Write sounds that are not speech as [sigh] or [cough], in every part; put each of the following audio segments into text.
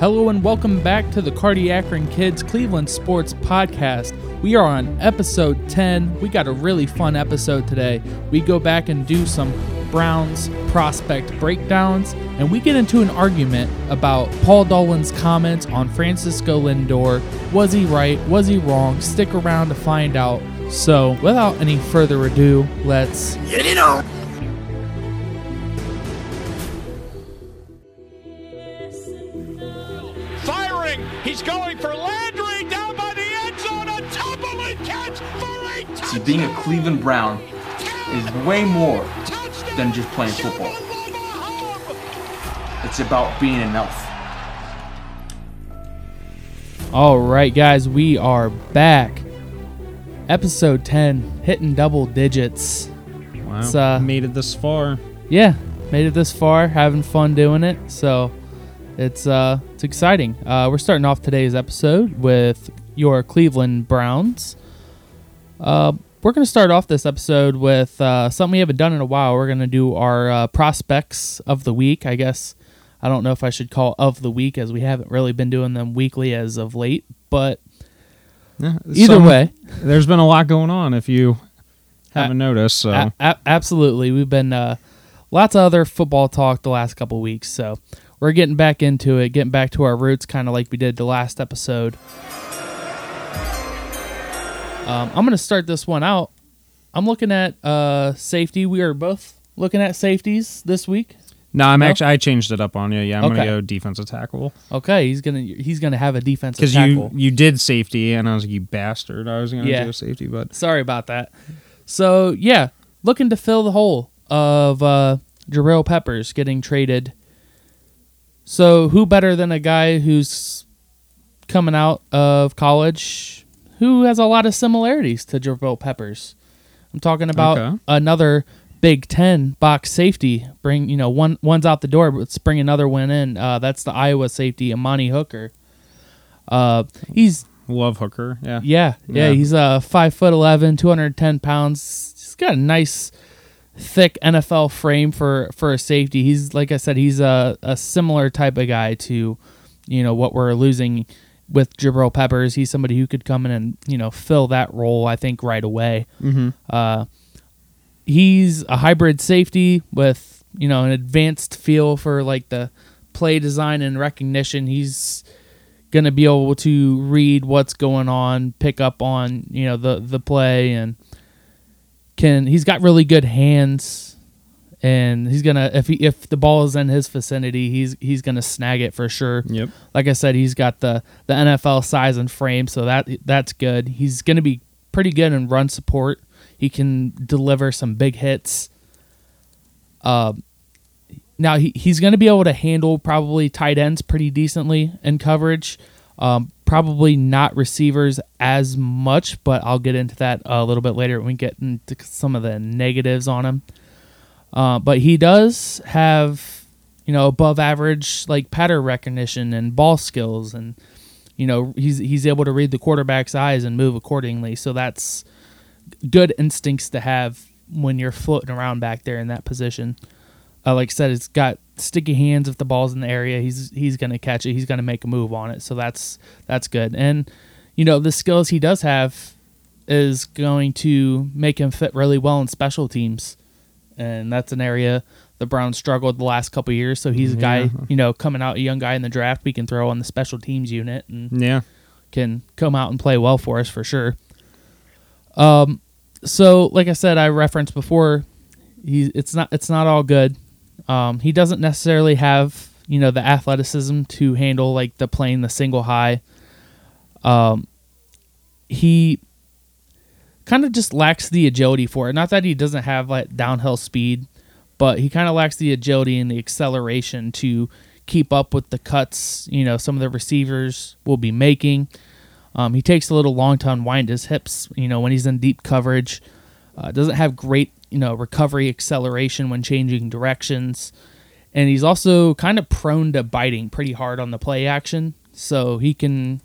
Hello and welcome back to the Cardiac Kids Cleveland Sports Podcast. We are on episode 10. We got a really fun episode today. We go back and do some Browns prospect breakdowns, and we get into an argument about Paul Dolan's comments on Francisco Lindor. Was he right? Was he wrong? Stick around to find out. So, without any further ado, let's Get it on. Being a Cleveland Brown is way more than just playing football. It's about being enough. All right, guys, we are back. Episode 10, hitting double digits. Wow. It's, uh, Made it this far. Yeah, made it this far, having fun doing it. So it's uh it's exciting. Uh, we're starting off today's episode with your Cleveland Browns. Uh, we're gonna start off this episode with uh, something we haven't done in a while. We're gonna do our uh, prospects of the week. I guess I don't know if I should call of the week as we haven't really been doing them weekly as of late. But Yeah, either some- way, there's been a lot going on. If you haven't noticed, so A- a- absolutely. We've been uh, lots of other football talk the last couple weeks, so we're getting back into it, getting back to our roots, kind of like we did the last episode. Um, I'm going to start this one out. I'm looking at uh, safety. We are both looking at safeties this week. no, I'm No? actually I changed it up on you. Yeah, I'm Okay. gonna go defensive tackle Okay, he's gonna he's gonna have a defensive because you you did safety, and I was like, you bastard. I was gonna Yeah. do a safety, but Sorry about that. So yeah, looking to fill the hole of uh, Jabril Peppers getting traded. So who better than a guy who's coming out of college who has a lot of similarities to Jabril Peppers? I'm talking about Okay. another Big Ten box safety. Bring you know one one's out the door, but let's bring another one in. Uh, that's the Iowa safety, Amani Hooker. Uh, he's love Hooker. Yeah, yeah, yeah, Yeah. he's uh five foot 11, 210 pounds. He's got a nice, thick NFL frame for for a safety. He's like I said, he's a a similar type of guy to, you know, what we're losing with Jabril Peppers. He's somebody who could come in and you know fill that role. I think right away. Mm-hmm. Uh, he's a hybrid safety with you know an advanced feel for like the play design and recognition. He's going to be able to read what's going on, pick up on you know the the play, and can he's got really good hands. And he's gonna if he if the ball is in his vicinity, he's he's gonna snag it for sure Yep. like I said, he's got the the NFL size and frame, so that that's good. He's going to be pretty good in run support. He can deliver some big hits. Um, now he, he's going to be able to handle probably tight ends pretty decently in coverage. Um, probably not receivers as much, but I'll get into that a little bit later when we get into some of the negatives on him. Uh, but he does have, you know, above average like pattern recognition and ball skills, and you know he's he's able to read the quarterback's eyes and move accordingly. So that's good instincts to have when you're floating around back there in that position. Uh, like I said, it's got sticky hands. If the ball's in the area, he's he's gonna catch it. He's gonna make a move on it. So that's that's good. And you know the skills he does have is going to make him fit really well in special teams, and that's an area the Browns struggled the last couple years. So he's a guy, Yeah. you know, coming out a young guy in the draft we can throw on the special teams unit and Yeah. can come out and play well for us for sure. Um, so like I said, I referenced before, he it's not it's not all good. Um, he doesn't necessarily have you know the athleticism to handle like the playing the single high. Um, he kind of just lacks the agility for it. Not that he doesn't have like downhill speed, but he kind of lacks the agility and the acceleration to keep up with the cuts. You know, some of the receivers will be making. Um, he takes a little long to unwind his hips. You know, when he's in deep coverage, uh, doesn't have great you know recovery acceleration when changing directions, and he's also kind of prone to biting pretty hard on the play action. So he can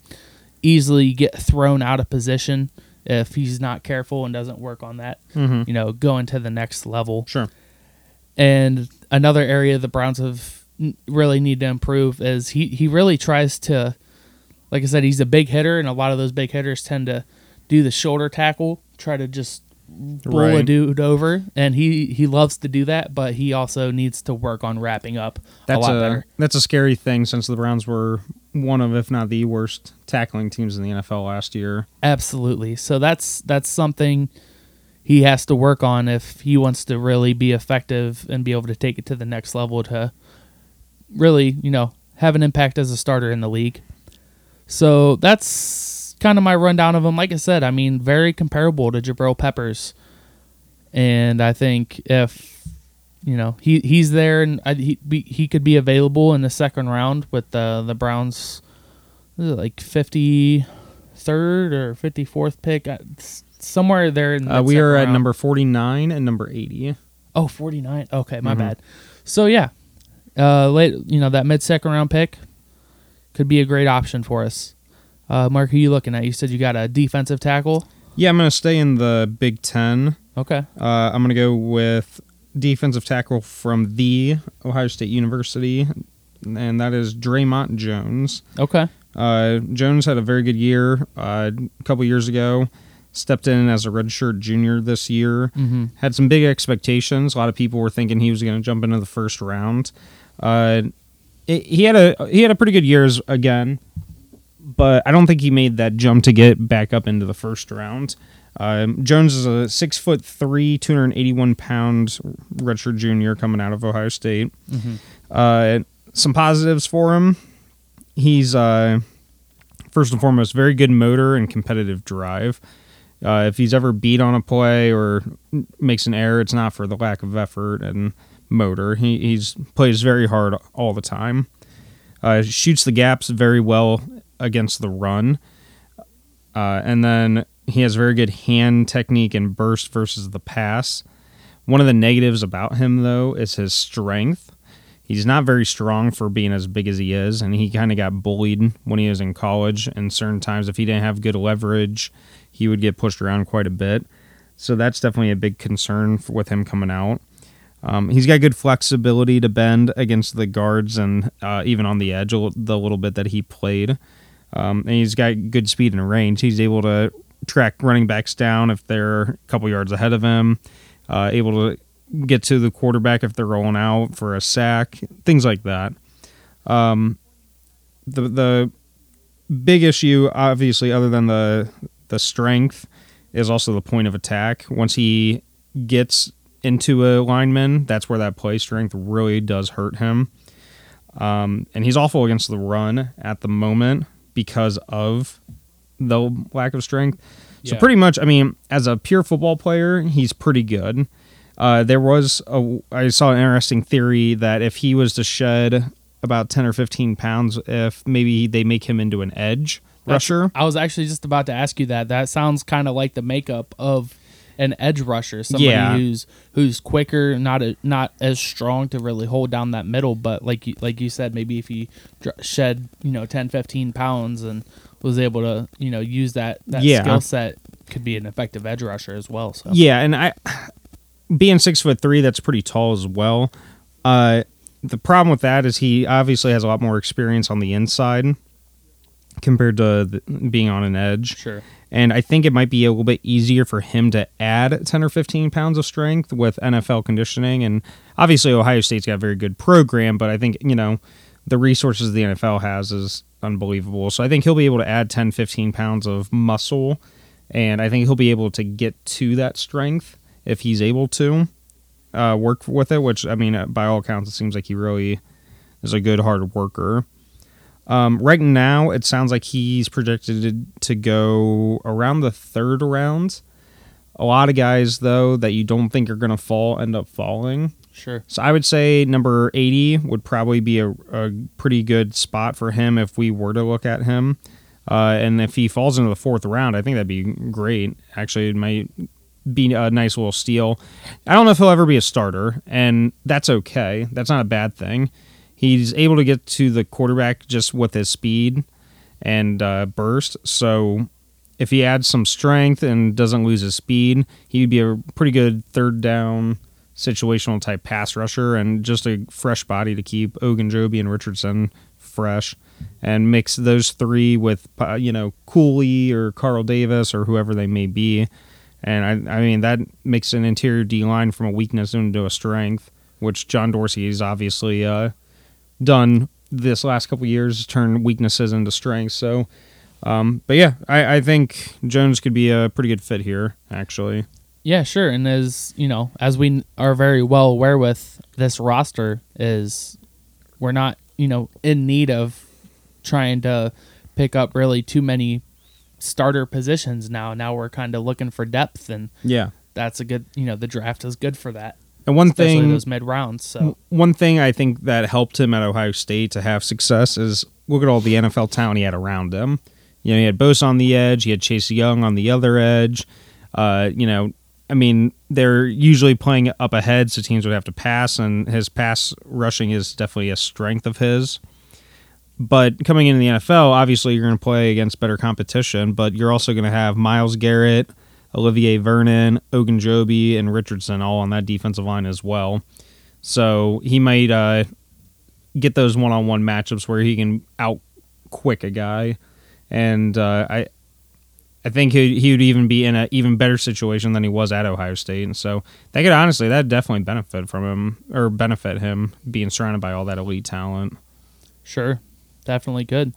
easily get thrown out of position if he's not careful and doesn't work on that. Mm-hmm. You know, going to the next level. Sure. And another area the Browns have really need to improve is he he really tries to, like I said, he's a big hitter, and a lot of those big hitters tend to do the shoulder tackle, try to just bowl a dude over, and he he loves to do that, but he also needs to work on wrapping up That's a lot a, better. that's a scary thing since the Browns were one of, if not the worst, tackling teams in the NFL last year. Absolutely. So that's that's something he has to work on if he wants to really be effective and be able to take it to the next level to really, you know, have an impact as a starter in the league. So that's kind of my rundown of him. Like I said, I mean, very comparable to Jabril Peppers. And I think if you know he he's there and I, he be, he could be available in the second round with the the Browns what is it, like fifty third or fifty fourth pick uh, somewhere there. In Uh, we are second at number 49 and number 80. Oh, 49. Okay, my Mhm. bad. So yeah, uh, late you know that mid second round pick could be a great option for us. Uh, Mark, who you looking at? You said you got a defensive tackle. Yeah, I'm going to stay in the Big Ten. Okay. Uh, I'm going to go with defensive tackle from the Ohio State University, and that is Dre'Mont Jones. Okay. Uh, Jones had a very good year uh, a couple years ago. Stepped in as a redshirt junior this year. Mm-hmm. Had some big expectations. A lot of people were thinking he was going to jump into the first round. Uh, it, he had a he had a pretty good years again, but I don't think he made that jump to get back up into the first round. Um, Jones is a six foot three, two hundred eighty one pound redshirt junior coming out of Ohio State. Mm-hmm. Uh, some positives for him. He's uh, first and foremost very good motor and competitive drive. Uh, if he's ever beat on a play or makes an error, it's not for the lack of effort and motor. He he's plays very hard all the time. Uh, shoots the gaps very well against the run, uh, and then he has very good hand technique and burst versus the pass. One of the negatives about him though is his strength. He's not very strong for being as big as he is, and he kind of got bullied when he was in college. And certain times, if he didn't have good leverage, he would get pushed around quite a bit. So that's definitely a big concern with him coming out. Um, he's got good flexibility to bend against the guards and uh, even on the edge the little bit that he played. Um, and he's got good speed and range. He's able to track running backs down if they're a couple yards ahead of him. Uh, able to get to the quarterback if they're rolling out for a sack, things like that. Um, the the big issue, obviously, other than the the strength, is also the point of attack. Once he gets into a lineman, that's where that play strength really does hurt him. Um, and he's awful against the run at the moment because of the lack of strength. So Yeah. pretty much, I mean, as a pure football player, he's pretty good. Uh, there was a, I saw an interesting theory that if he was to shed about ten or fifteen pounds, if maybe they make him into an edge rusher. I was actually just about to ask you that. That sounds kind of like the makeup of an edge rusher, somebody Yeah. who's who's quicker, not a, not as strong to really hold down that middle, but like you, like you said, maybe if he dr- shed you know 10, 15 pounds and was able to you know use that that Yeah. skill set, could be an effective edge rusher as well. So Yeah, and I being six foot three, that's pretty tall as well. Uh, the problem with that is he obviously has a lot more experience on the inside compared to the, being on an edge. sure, And I think it might be a little bit easier for him to add 10 or 15 pounds of strength with NFL conditioning. And obviously, Ohio State's got a very good program, but I think, you know, the resources the NFL has is unbelievable. So I think he'll be able to add 10, 15 pounds of muscle. And I think he'll be able to get to that strength if he's able to uh, work with it, which, I mean, uh, by all accounts, it seems like he really is a good hard worker. Um, right now, it sounds like he's projected to go around the third round. A lot of guys, though, that you don't think are going to fall end up falling. Sure. So I would say number 80 would probably be a, a pretty good spot for him if we were to look at him. Uh, and if he falls into the fourth round, I think that'd be great. Actually, it might be a nice little steal. I don't know if he'll ever be a starter, and that's okay. That's not a bad thing. He's able to get to the quarterback just with his speed and uh, burst. So if he adds some strength and doesn't lose his speed, he'd be a pretty good third down situational type pass rusher and just a fresh body to keep Ogunjobi and Richardson fresh and mix those three with uh, you know Cooley or Carl Davis or whoever they may be. And I, I mean that makes an interior D line from a weakness into a strength, which John Dorsey has obviously uh, done this last couple years, turn weaknesses into strengths. So, um, but yeah, I, I think Jones could be a pretty good fit here, actually. Yeah, sure. And as you know, as we are very well aware with this roster, is we're not you know in need of trying to pick up really too many starter positions now. Now we're kind of looking for depth, and Yeah. that's a good you know the draft is good for that, And one especially thing, those mid rounds. So one thing I think that helped him at Ohio State to have success is look at all the NFL talent he had around him. You know, he had Bosa on the edge, he had Chase Young on the other edge. Uh, you know, I mean, they're usually playing up ahead, so teams would have to pass, and his pass rushing is definitely a strength of his. But coming into the NFL, obviously you're going to play against better competition, but you're also going to have Myles Garrett, Olivier Vernon, Ogunjobi, and Richardson all on that defensive line as well. So he might uh, get those one-on-one matchups where he can out quick a guy, and uh, I I think he he would even be in an even better situation than he was at Ohio State, and so that could honestly that definitely benefit from him or benefit him being surrounded by all that elite talent. Sure, definitely good.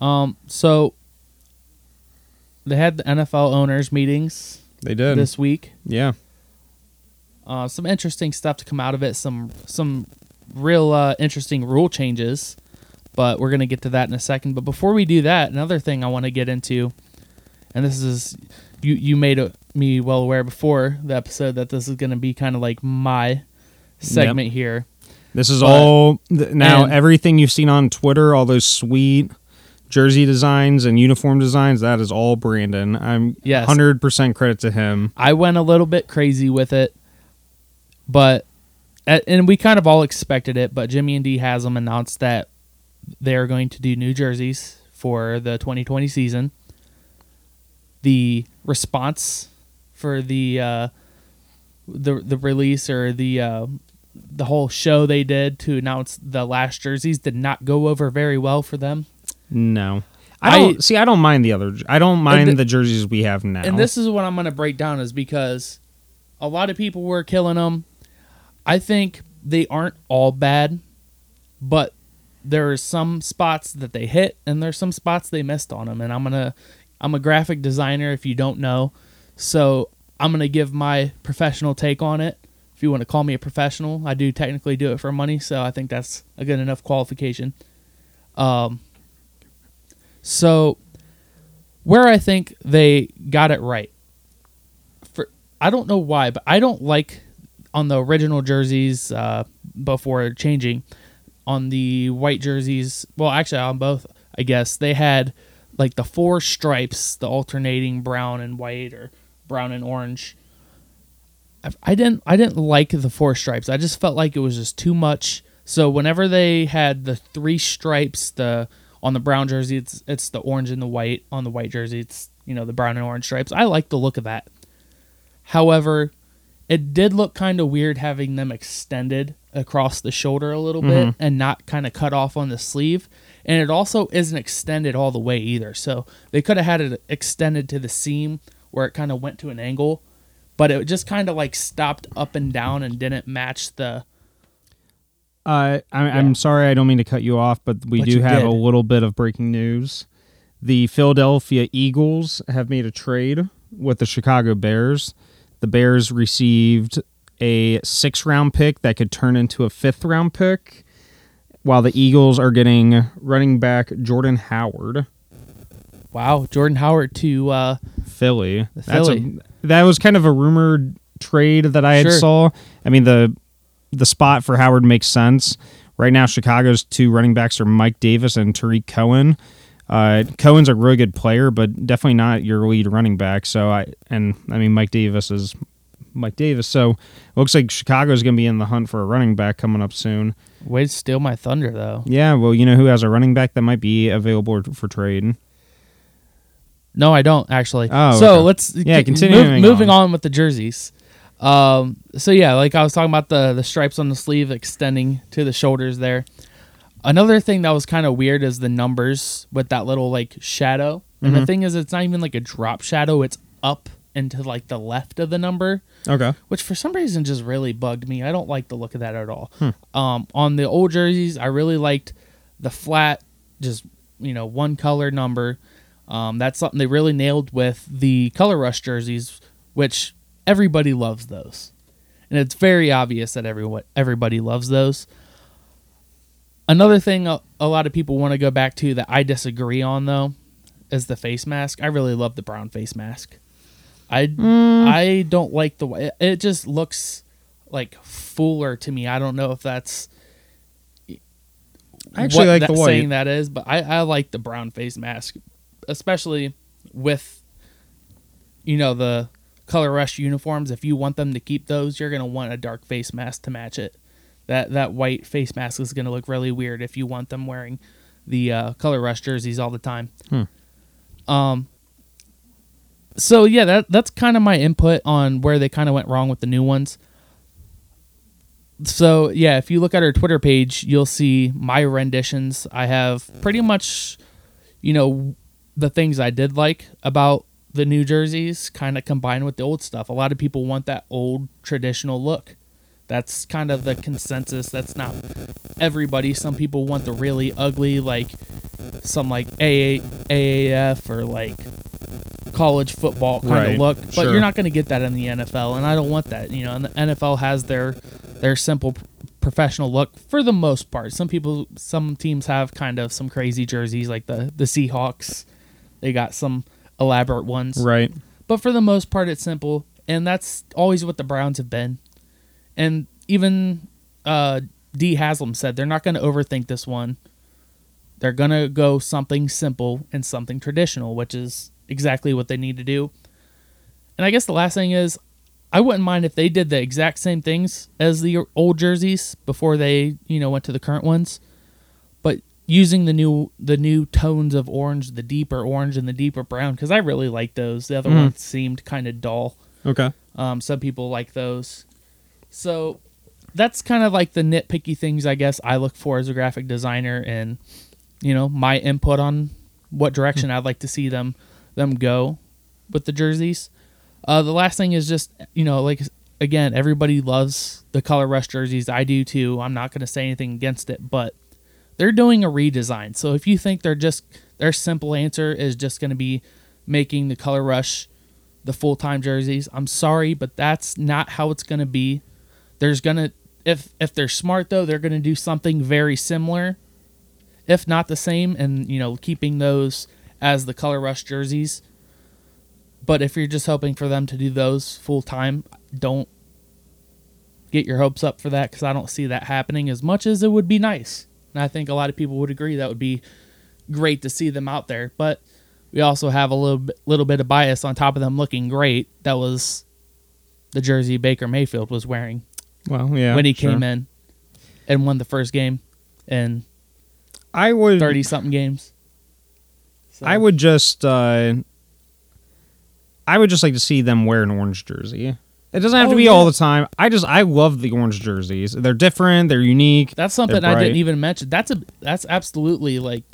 Um, so they had the NFL owners meetings They did, this week. yeah. Uh, some interesting stuff to come out of it. Some some real uh, interesting rule changes, but we're gonna get to that in a second. But before we do that, another thing I want to get into, and this is you you made a, me well aware before the episode that this is gonna be kind of like my segment here. This is But- all th- now and- everything you've seen on Twitter, all those sweet jersey designs and uniform designs. That is all Brandon. I'm Yes. hundred percent credit to him. I went a little bit crazy with it, but and we kind of all expected it. But Jimmy and Dee Haslam announced that they are going to do new jerseys for the 2020 season. The response for the uh, the the release or the uh, the whole show they did to announce the last jerseys did not go over very well for them. No, I I- don't see. I don't mind the other. I don't mind the- the jerseys we have now. And this is what I'm going to break down is because a lot of people were killing them. I think they aren't all bad, but there are some spots that they hit and there's some spots they missed on them. And I'm going to, I'm a graphic designer if you don't know. So I'm going to give my professional take on it. If you want to call me a professional, I do technically do it for money. So I think that's a good enough qualification. Um, so where I think they got it right. For I don't know why, but I don't like on the original jerseys uh, before changing on the white jerseys. Well, actually on both, I guess they had like the four stripes, the alternating brown and white or brown and orange. I- I didn't I didn't like the four stripes. I just felt like it was just too much. So whenever they had the three stripes, the on the brown jersey, it's it's the orange and the white. On the white jersey, it's you know the brown and orange stripes. I like the look of that. However, it did look kind of weird having them extended across the shoulder a little mm-hmm. bit and not kind of cut off on the sleeve. And it also isn't extended all the way either. So they could have had it extended to the seam where it kind of went to an angle, but it just kind of like stopped up and down and didn't match the. Uh, I, I'm sorry, I don't mean to cut you off, but we But do have did. a little bit of breaking news. The Philadelphia Eagles have made a trade with the Chicago Bears. The Bears received a six round pick that could turn into a fifth round pick, while the Eagles are getting running back Jordan Howard. Wow, Jordan Howard to uh, Philly. That's Philly. a that was kind of a rumored trade that I had Sure. saw. I mean the the spot for Howard makes sense. Right now, Chicago's two running backs are Mike Davis and Tarik Cohen. Uh, Cohen's a really good player, but definitely not your lead running back. So I and I mean Mike Davis is Mike Davis. So it looks like Chicago's going to be in the hunt for a running back coming up soon. way to steal my thunder though. Yeah, well, you know who has a running back that might be available for trade? No, I don't actually. Oh, so okay. let's Yeah, continuing move- moving on. on with the jerseys. Um, so yeah, like I was talking about the the stripes on the sleeve extending to the shoulders there. Another thing that was kind of weird is the numbers with that little like shadow. And the thing is, it's not even like a drop shadow; it's up and to like the left of the number, Okay. which for some reason just really bugged me. I don't like the look of that at all. Um, on the old jerseys, I really liked the flat, just you know, one color number. Um, that's something they really nailed with the color rush jerseys, which everybody loves those, and it's very obvious that everyone everybody loves those. Another thing a, a lot of people want to go back to that I disagree on though is the face mask. I really love the brown face mask. I I don't like the way it just looks like fuller to me. I don't know if that's I actually what like that the white. saying that is, but I, I like the brown face mask, especially with you know the color rush uniforms. If you want them to keep those, you're gonna want a dark face mask to match it. That that white face mask is gonna look really weird if you want them wearing the uh, color rush jerseys all the time. Um. So yeah, that that's kind of my input on where they kind of went wrong with the new ones. So yeah, if you look at our Twitter page, you'll see my renditions. I have pretty much, you know, the things I did like about the new jerseys, kind of combined with the old stuff. A lot of people want that old traditional look. That's kind of the consensus. That's not everybody. Some people want the really ugly, like some like AA, AAF or like college football kind Right, of look. But sure. you're not going to get that in the NFL, and I don't want that. You know, and the NFL has their their simple professional look for the most part. Some people, some teams have kind of some crazy jerseys, like the the Seahawks. They got some elaborate ones, Right. but for the most part, it's simple, and that's always what the Browns have been. And even uh, Dee Haslam said they're not going to overthink this one. They're going to go something simple and something traditional, which is exactly what they need to do. And I guess the last thing is, I wouldn't mind if they did the exact same things as the old jerseys before they, you know, went to the current ones, but using the new the new tones of orange, the deeper orange and the deeper brown, because I really like those. The other ones seemed kind of dull. Okay. Um, some people like those. So that's kind of like the nitpicky things I guess I look for as a graphic designer and you know, my input on what direction I'd like to see them them go with the jerseys. Uh, the last thing is just you know, like again, everybody loves the color rush jerseys. I do too. I'm not going to say anything against it, but they're doing a redesign. So if you think they're just their simple answer is just going to be making the color rush the full time jerseys, I'm sorry, but that's not how it's going to be. There's to if if they're smart though, they're to do something very similar, if not the same, and you know keeping those as the color rush jerseys. But if you're just hoping for them to do those full time, don't get your hopes up for that because I don't see that happening as much as it would be nice. And I think a lot of people would agree that would be great to see them out there. But we also have a little little bit of bias on top of them looking great. That was the jersey Baker Mayfield was wearing Well, yeah. when he sure. came in and won the first game and I would. 30 something games. So- I would just. uh I would just like to see them wear an orange jersey. It doesn't have Oh, to be all the time. I just I love the orange jerseys. They're different. They're unique. That's something I didn't even mention. That's a that's absolutely like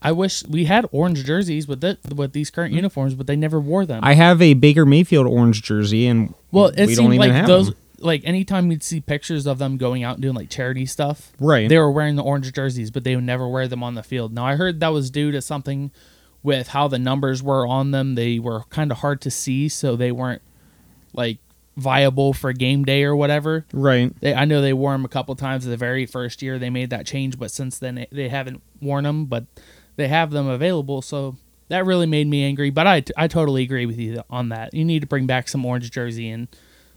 I wish we had orange jerseys with it with these current uniforms, but they never wore them. I have a Baker Mayfield orange jersey, and well, it we seemed don't even like have those them. Like anytime you'd see pictures of them going out and doing like charity stuff, Right. They were wearing the orange jerseys, but they would never wear them on the field. Now I heard that was due to something with how the numbers were on them. They were kind of hard to see, so they weren't like viable for game day or whatever. Right. They, I know they wore them a couple times the very first year they made that change, but since then they- they haven't worn them. But they have them available, so that really made me angry. But I, I totally agree with you on that. You need to bring back some orange jersey and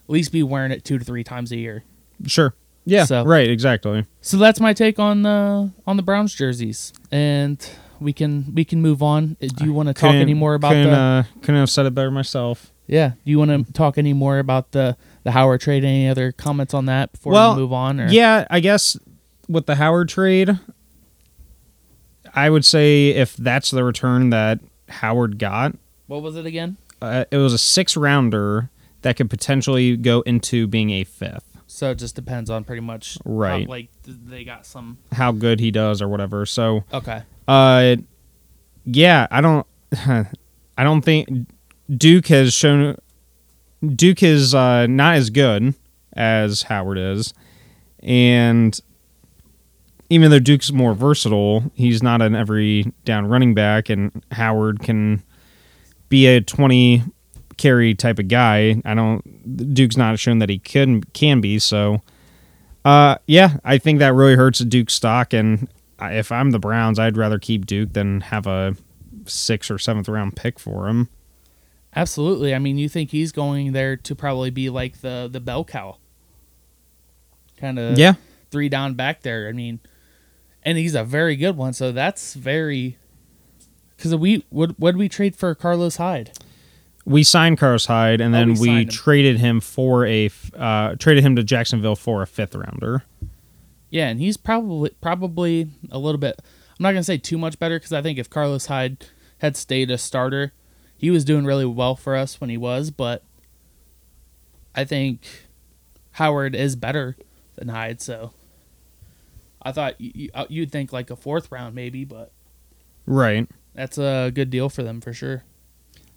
at least be wearing it two to three times a year. Sure. Yeah. So- right. Exactly. So that's my take on the on the Browns jerseys, and we can we can move on. Uh, Do you want to talk any more about couldn't, the? Uh, couldn't have said it better myself. yeah, do you want to talk any more about the the Howard trade? Any other comments on that before well, we move on? Or? yeah, I guess with the Howard trade, I would say if that's the return that Howard got, What was it again? uh, it was a six rounder that could potentially go into being a fifth. So it just depends on pretty much how, Right. like they got some. How good he does or whatever. So Okay. Uh, yeah, I don't, [laughs] I don't think Duke has shown. Duke is uh, not as good as Howard is, and even though Duke's more versatile, he's not an every down running back, and Howard can be a twenty carry type of guy. I don't. Duke's not shown that he can can be. So, uh, yeah, I think that really hurts Duke's stock. And if I'm the Browns, I'd rather keep Duke than have a sixth or seventh round pick for him. Absolutely. I mean, you think he's going there to probably be like the the bell cow, kind of yeah, three down back there. I mean, and he's a very good one. So that's very. Because we what what did we trade for Carlos Hyde? We signed Carlos Hyde, and Oh, then we we, signed him. traded him for a uh, traded him to Jacksonville for a fifth rounder. Yeah, and he's probably probably a little bit. I'm not gonna say too much better because I think if Carlos Hyde had stayed a starter, he was doing really well for us when he was. But I think Howard is better than Hyde, so I thought you, you- uh, you'd think like a fourth round maybe, but Right. that's a good deal for them for sure.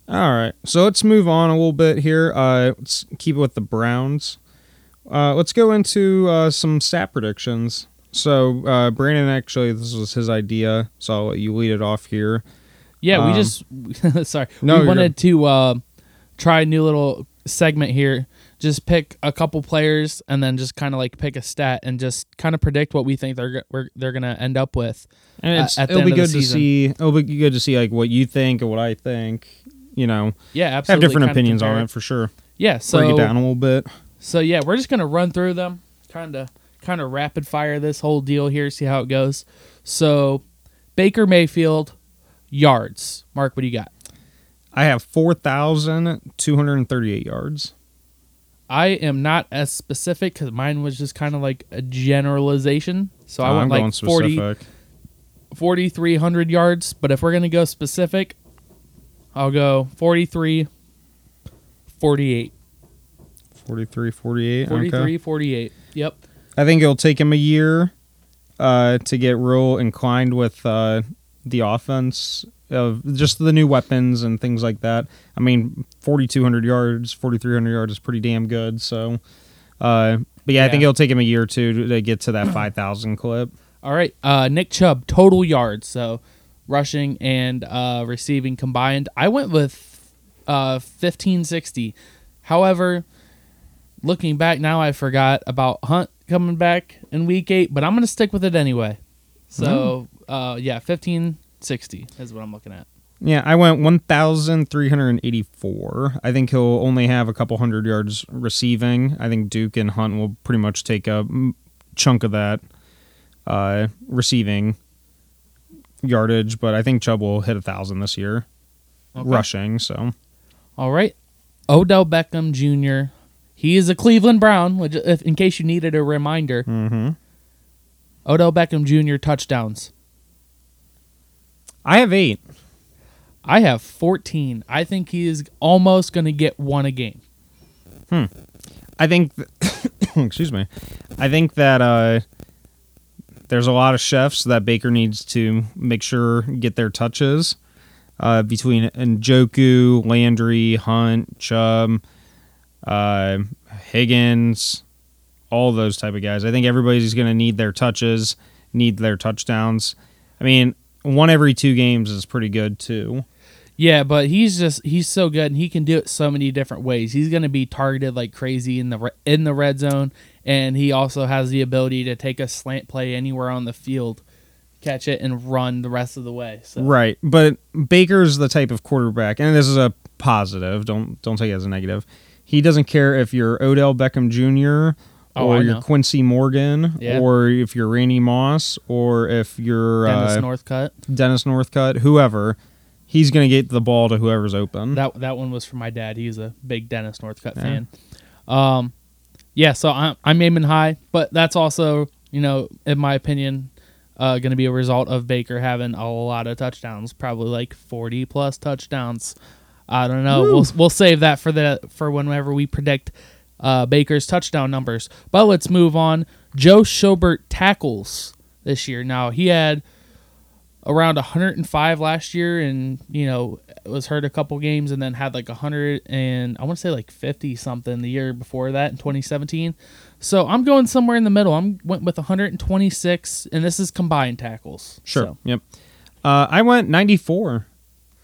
All right. So let's move on a little bit here. Uh, let's keep it with the Browns. Uh, let's go into uh, some stat predictions. So uh, Brandon actually, this was his idea, so I'll let you lead it off here. Yeah, we Um, just [laughs] sorry. No, we wanted to uh, try a new little segment here. Just pick a couple players and then just kind of like pick a stat and just kind of predict what we think they're we're, they're gonna end up with. And it's, at the it'll be of good to see. It'll be good to see like what you think and what I think. You know, Yeah, absolutely. have different opinions on it for sure. Yeah, so Break it down a little bit. so yeah, we're just gonna run through them, kind of kind of rapid fire this whole deal here, see how it goes. So Baker Mayfield yards. Mark, what do you got? I have four thousand two hundred thirty-eight yards. I am not as specific because mine was just kind of like a generalization. So I went I'm going like 40, 4,300 yards. But if we're going to go specific, I'll go 43, 48. 43, 48. 43, okay. 48. Yep. I think it'll take him a year uh, to get real inclined with uh, the offense of just the new weapons and things like that. I mean, 4,200 yards, 4,300 yards is pretty damn good. So, uh, but yeah, I think it'll take him a year or two to, to get to that 5,000 clip. All right. Uh, Nick Chubb, total yards. So rushing and uh, receiving combined. I went with uh, 1560. However, looking back now, I forgot about Hunt coming back in week eight, but I'm going to stick with it anyway. So, uh, yeah, 1560 is what I'm looking at. Yeah, I went 1,384. I think he'll only have a couple hundred yards receiving. I think Duke and Hunt will pretty much take a mm, chunk of that uh, receiving yardage, but I think Chubb will hit a thousand this year Okay. rushing. So All right. Odell Beckham Jr. He is a Cleveland Brown, which, if, in case you needed a reminder. mhm. Odell Beckham Jr. touchdowns. I have eight. I have 14. I think he is almost going to get one a game. Hmm. I think, th- [coughs] excuse me, I think that uh, there's a lot of chefs that Baker needs to make sure get their touches uh, between Njoku, Landry, Hunt, Chubb, uh, Higgins, all those type of guys. I think everybody's going to need their touches, need their touchdowns. I mean, one every two games is pretty good too. Yeah, but he's just he's so good and he can do it so many different ways. He's going to be targeted like crazy in the in the red zone and he also has the ability to take a slant play anywhere on the field, catch it and run the rest of the way. So Right, but Baker's the type of quarterback, and this is a positive. Don't don't take it as a negative. He doesn't care if you're Odell Beckham Jr. Oh, or you're. Quincy Morgan, Yeah. or if you're Randy Moss, or if you're Dennis uh, Northcutt. Dennis Northcutt, whoever. He's gonna get the ball to whoever's open. That that one was for my dad. He's a big Dennis Northcutt Yeah. fan. Um, yeah, so I'm I'm aiming high, but that's also you know in my opinion, uh, going to be a result of Baker having a lot of touchdowns, probably like 40 plus touchdowns. I don't know. We'll we'll save that for the for whenever we predict uh, Baker's touchdown numbers. But let's move on. Joe Schobert tackles this year. Now he had around 105 last year, and you know was hurt a couple games, and then had like 100 and I want to say like 50 something the year before that in 2017. So I'm going somewhere in the middle. I'm went with 126, and this is combined tackles. Sure. So, Yep. Uh, I went 94.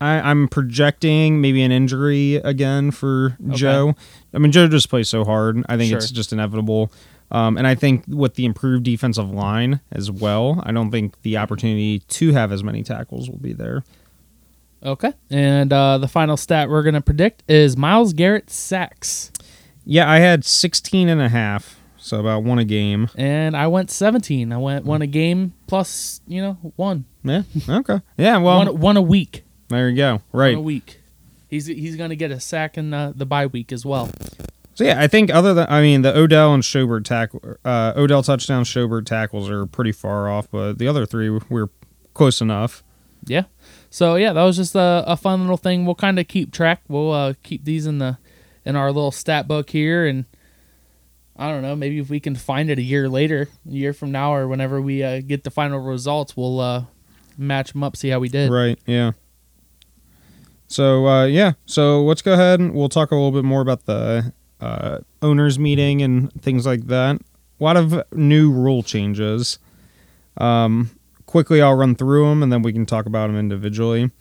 I, I'm projecting maybe an injury again for Joe. I mean, Joe just plays so hard. I think it's just inevitable. Um, and I think with the improved defensive line as well, I don't think the opportunity to have as many tackles will be there. Okay. And uh, the final stat we're going to predict is Myles Garrett sacks. Yeah, I had 16 and a half, so about one a game. And I went 17. I went one a game plus, you know, one. Yeah. Okay. Yeah. Well, one, one a week. there you go. One Right. a week. He's he's going to get a sack in the, the bye week as well. So yeah, I think other than I mean the Odell and Schobert tackle, uh, Odell touchdown, Schobert tackles are pretty far off, but the other three we're close enough. Yeah. So yeah, that was just a, a fun little thing. We'll kind of keep track. We'll uh, keep these in the in our little stat book here, and I don't know. Maybe if we can find it a year later, a year from now, or whenever we uh, get the final results, we'll uh, match them up, see how we did. Right. Yeah. So uh, yeah, so let's go ahead and we'll talk a little bit more about the uh, owners meeting and things like that. A lot of new rule changes. Um, quickly, I'll run through them and then we can talk about them individually.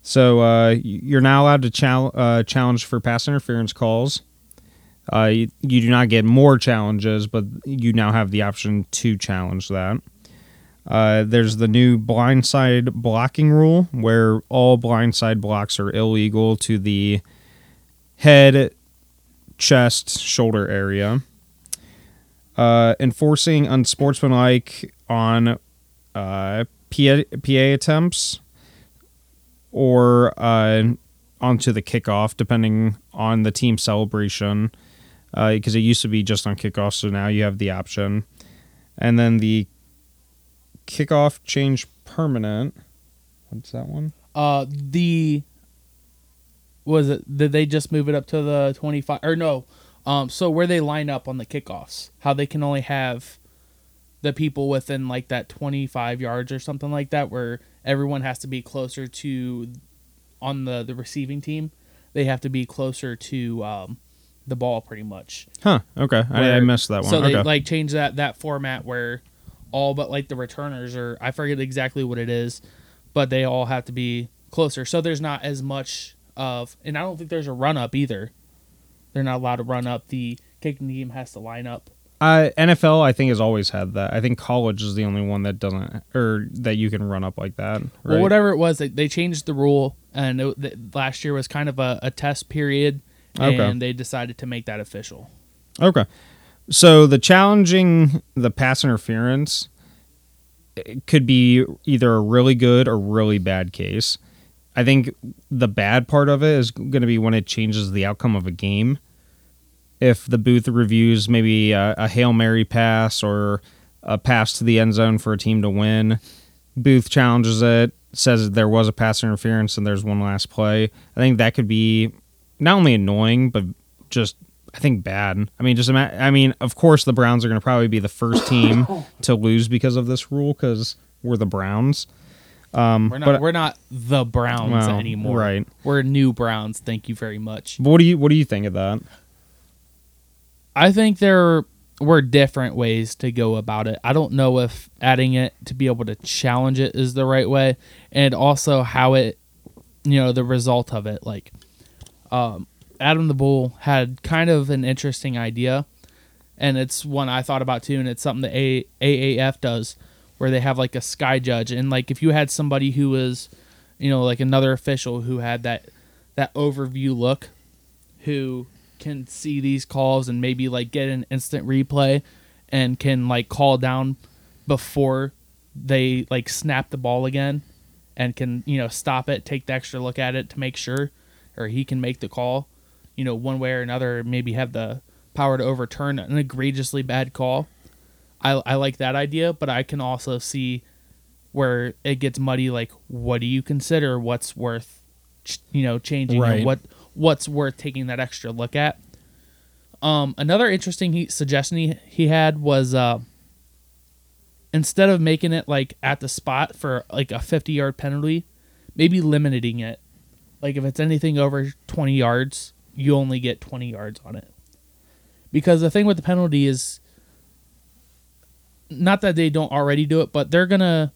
So uh, you're now allowed to chal- uh, challenge for pass interference calls. Uh, you, you do not get more challenges, but you now have the option to challenge that. Uh, there's the new blindside blocking rule, where all blindside blocks are illegal to the head, chest, shoulder area. Uh, enforcing unsportsmanlike on uh, PA, PA attempts or uh, onto the kickoff, depending on the team celebration. Because it used to be just on kickoff, so now you have the option. And then the kickoff change permanent. What's that one? Uh, the was it? Did they just move it up to the twenty five or no? Um, so where they line up on the kickoffs, how they can only have the people within like that twenty five yards or something like that, where everyone has to be closer to on the the receiving team. They have to be closer to um, the ball, pretty much. Huh. Okay. I, I missed that one. So they like change that that format where all but like the returners or I forget exactly what it is, but they all have to be closer. So there's not as much of, and I don't think there's a run up either. They're not allowed to run up. The kicking team has to line up. Uh, NFL, I think, has always had that. I think college is the only one that doesn't, or that you can run up like that. Right? Well, whatever it was, they, they changed the rule, and it, last year was kind of a, a test period, and Okay. they decided to make that official. Okay. So the challenging the pass interference could be either a really good or really bad case. I think the bad part of it is going to be when it changes the outcome of a game. If the booth reviews maybe a, a Hail Mary pass or a pass to the end zone for a team to win, Booth challenges it, says there was a pass interference and there's one last play. I think that could be not only annoying, but just I think bad. I mean, just ima- I mean, of course, the Browns are going to probably be the first team [coughs] to lose because of this rule because we're the Browns. Um, We're not but we're not the Browns Well, anymore. right. We're new Browns. Thank you very much. what do you what do you think of that? I think there were different ways to go about it. I don't know if adding it to be able to challenge it is the right way, and also how it, you know, the result of it. Like, um, Adam the Bull had kind of an interesting idea, and it's one I thought about too, and it's something that A- AAF does, where they have like a sky judge, and like if you had somebody who was, you know, like another official who had that that overview look, who can see these calls and maybe like get an instant replay and can like call down before they like snap the ball again and can you know stop it take the extra look at it to make sure or he can make the call you know one way or another maybe have the power to overturn an egregiously bad call i, I like that idea but i can also see where it gets muddy like what do you consider what's worth ch- you know changing Right. what what's worth taking that extra look at. Um, another interesting he, suggestion he, he had was uh, instead of making it like at the spot for like a 50 yard penalty, maybe limiting it. Like if it's anything over 20 yards, you only get 20 yards on it. Because the thing with the penalty is not that they don't already do it, but they're going to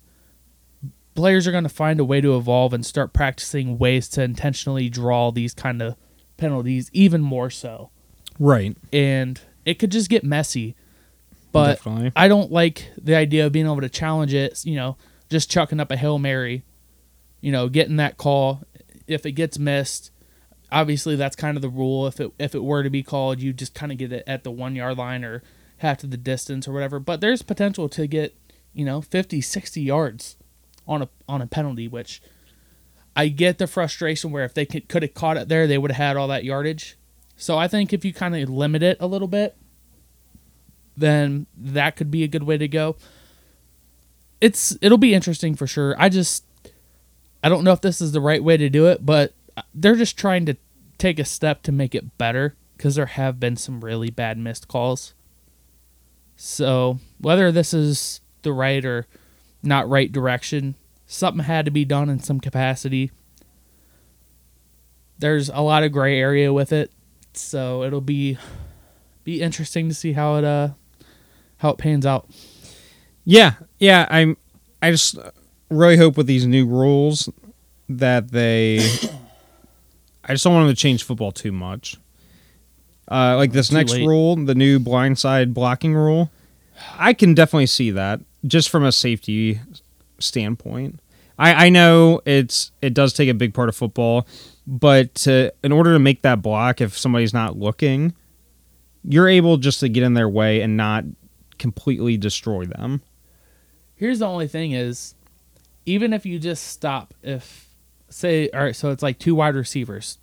players are going to find a way to evolve and start practicing ways to intentionally draw these kind of penalties even more so. Right. And it could just get messy. But Definitely. I don't like the idea of being able to challenge it, you know, just chucking up a Hail Mary, you know, getting that call. If it gets missed, obviously that's kind of the rule. If it if it were to be called, you just kind of get it at the 1-yard line or half to the distance or whatever. But there's potential to get, you know, 50, 60 yards on a on a penalty, which I get the frustration where if they could, could have caught it there, they would have had all that yardage. So I think if you kind of limit it a little bit, then that could be a good way to go. It's it'll be interesting for sure. I just I don't know if this is the right way to do it, but they're just trying to take a step to make it better because there have been some really bad missed calls. So whether this is the right or not right direction, something had to be done in some capacity. There's a lot of gray area with it, so it'll be be interesting to see how it uh how it pans out. Yeah, yeah. I'm. I just really hope with these new rules that they. [coughs] I just don't want them to change football too much. Uh, like this Too next late. rule, the new blindside blocking rule, I can definitely see that just from a safety standpoint. I, I know it's it does take a big part of football, but to, in order to make that block, if somebody's not looking, you're able just to get in their way and not completely destroy them. Here's the only thing is even if you just stop if say all right, so it's like two wide receivers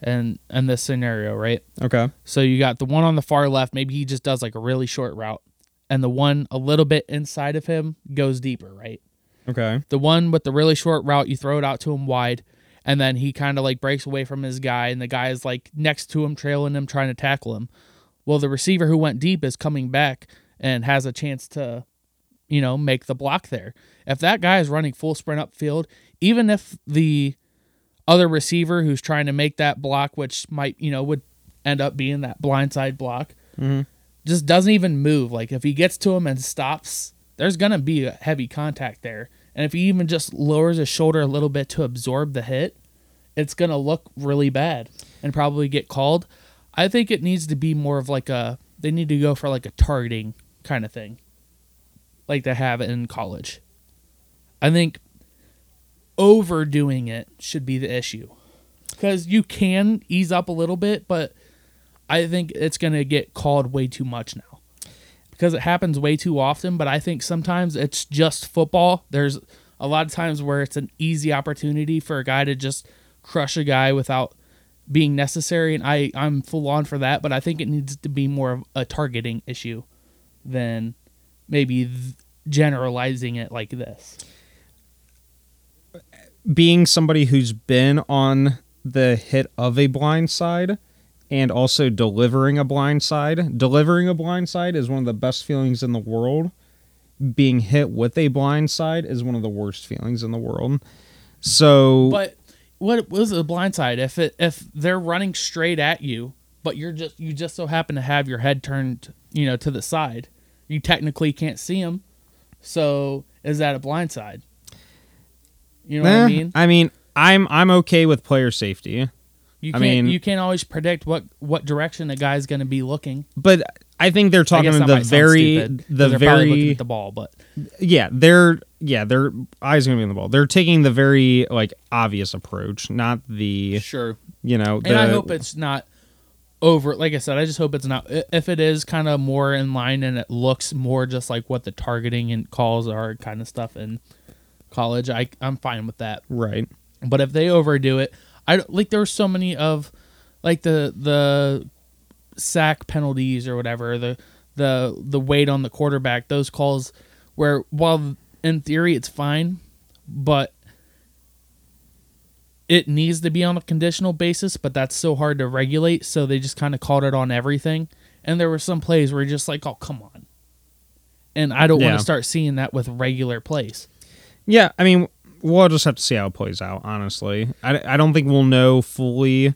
and in this scenario, right? Okay. So you got the one on the far left, maybe he just does like a really short route. And the one a little bit inside of him goes deeper, right? Okay. The one with the really short route, you throw it out to him wide, and then he kind of like breaks away from his guy, and the guy is like next to him, trailing him, trying to tackle him. Well, the receiver who went deep is coming back and has a chance to, you know, make the block there. If that guy is running full sprint upfield, even if the other receiver who's trying to make that block, which might, you know, would end up being that blindside block, mm-hmm. Just doesn't even move. Like if he gets to him and stops, there's gonna be a heavy contact there. And if he even just lowers his shoulder a little bit to absorb the hit, it's gonna look really bad and probably get called. I think it needs to be more of like a they need to go for like a targeting kind of thing. Like they have in college. I think overdoing it should be the issue. Cuz you can ease up a little bit, but I think it's going to get called way too much now. Because it happens way too often, but I think sometimes it's just football. There's a lot of times where it's an easy opportunity for a guy to just crush a guy without being necessary and I I'm full on for that, but I think it needs to be more of a targeting issue than maybe th- generalizing it like this. being somebody who's been on the hit of a blind side and also delivering a blind side, delivering a blind side is one of the best feelings in the world. Being hit with a blind side is one of the worst feelings in the world. So, But what was a blind side? If it if they're running straight at you, but you're just you just so happen to have your head turned, you know, to the side, you technically can't see them. So is that a blind side? You know what I eh, mean? I mean, I'm I'm okay with player safety, You I can't mean- you can't always predict what what direction a guy's going to be looking. but I think they're talking that the very stupid, the they're looking very at the ball, but yeah they're yeah their eyes gonna be on the ball. They're taking the very like obvious approach, not the sure. you know. The, And I hope it's not over. Like I said, I just hope it's not. If it is kind of more in line and it looks more just like what the targeting and calls are, kind of stuff in college, I I'm fine with that. right. But if they overdo it, I like there were so many of like the the sack penalties or whatever the the the weight on the quarterback those calls where while in theory it's fine but it needs to be on a conditional basis, but that's so hard to regulate. So they just kind of called it on everything. And there were some plays where you're just like, oh, come on. And I don't want to start seeing that with regular plays. Yeah, I mean, we'll just have to see how it plays out. Honestly, I, I don't think we'll know fully,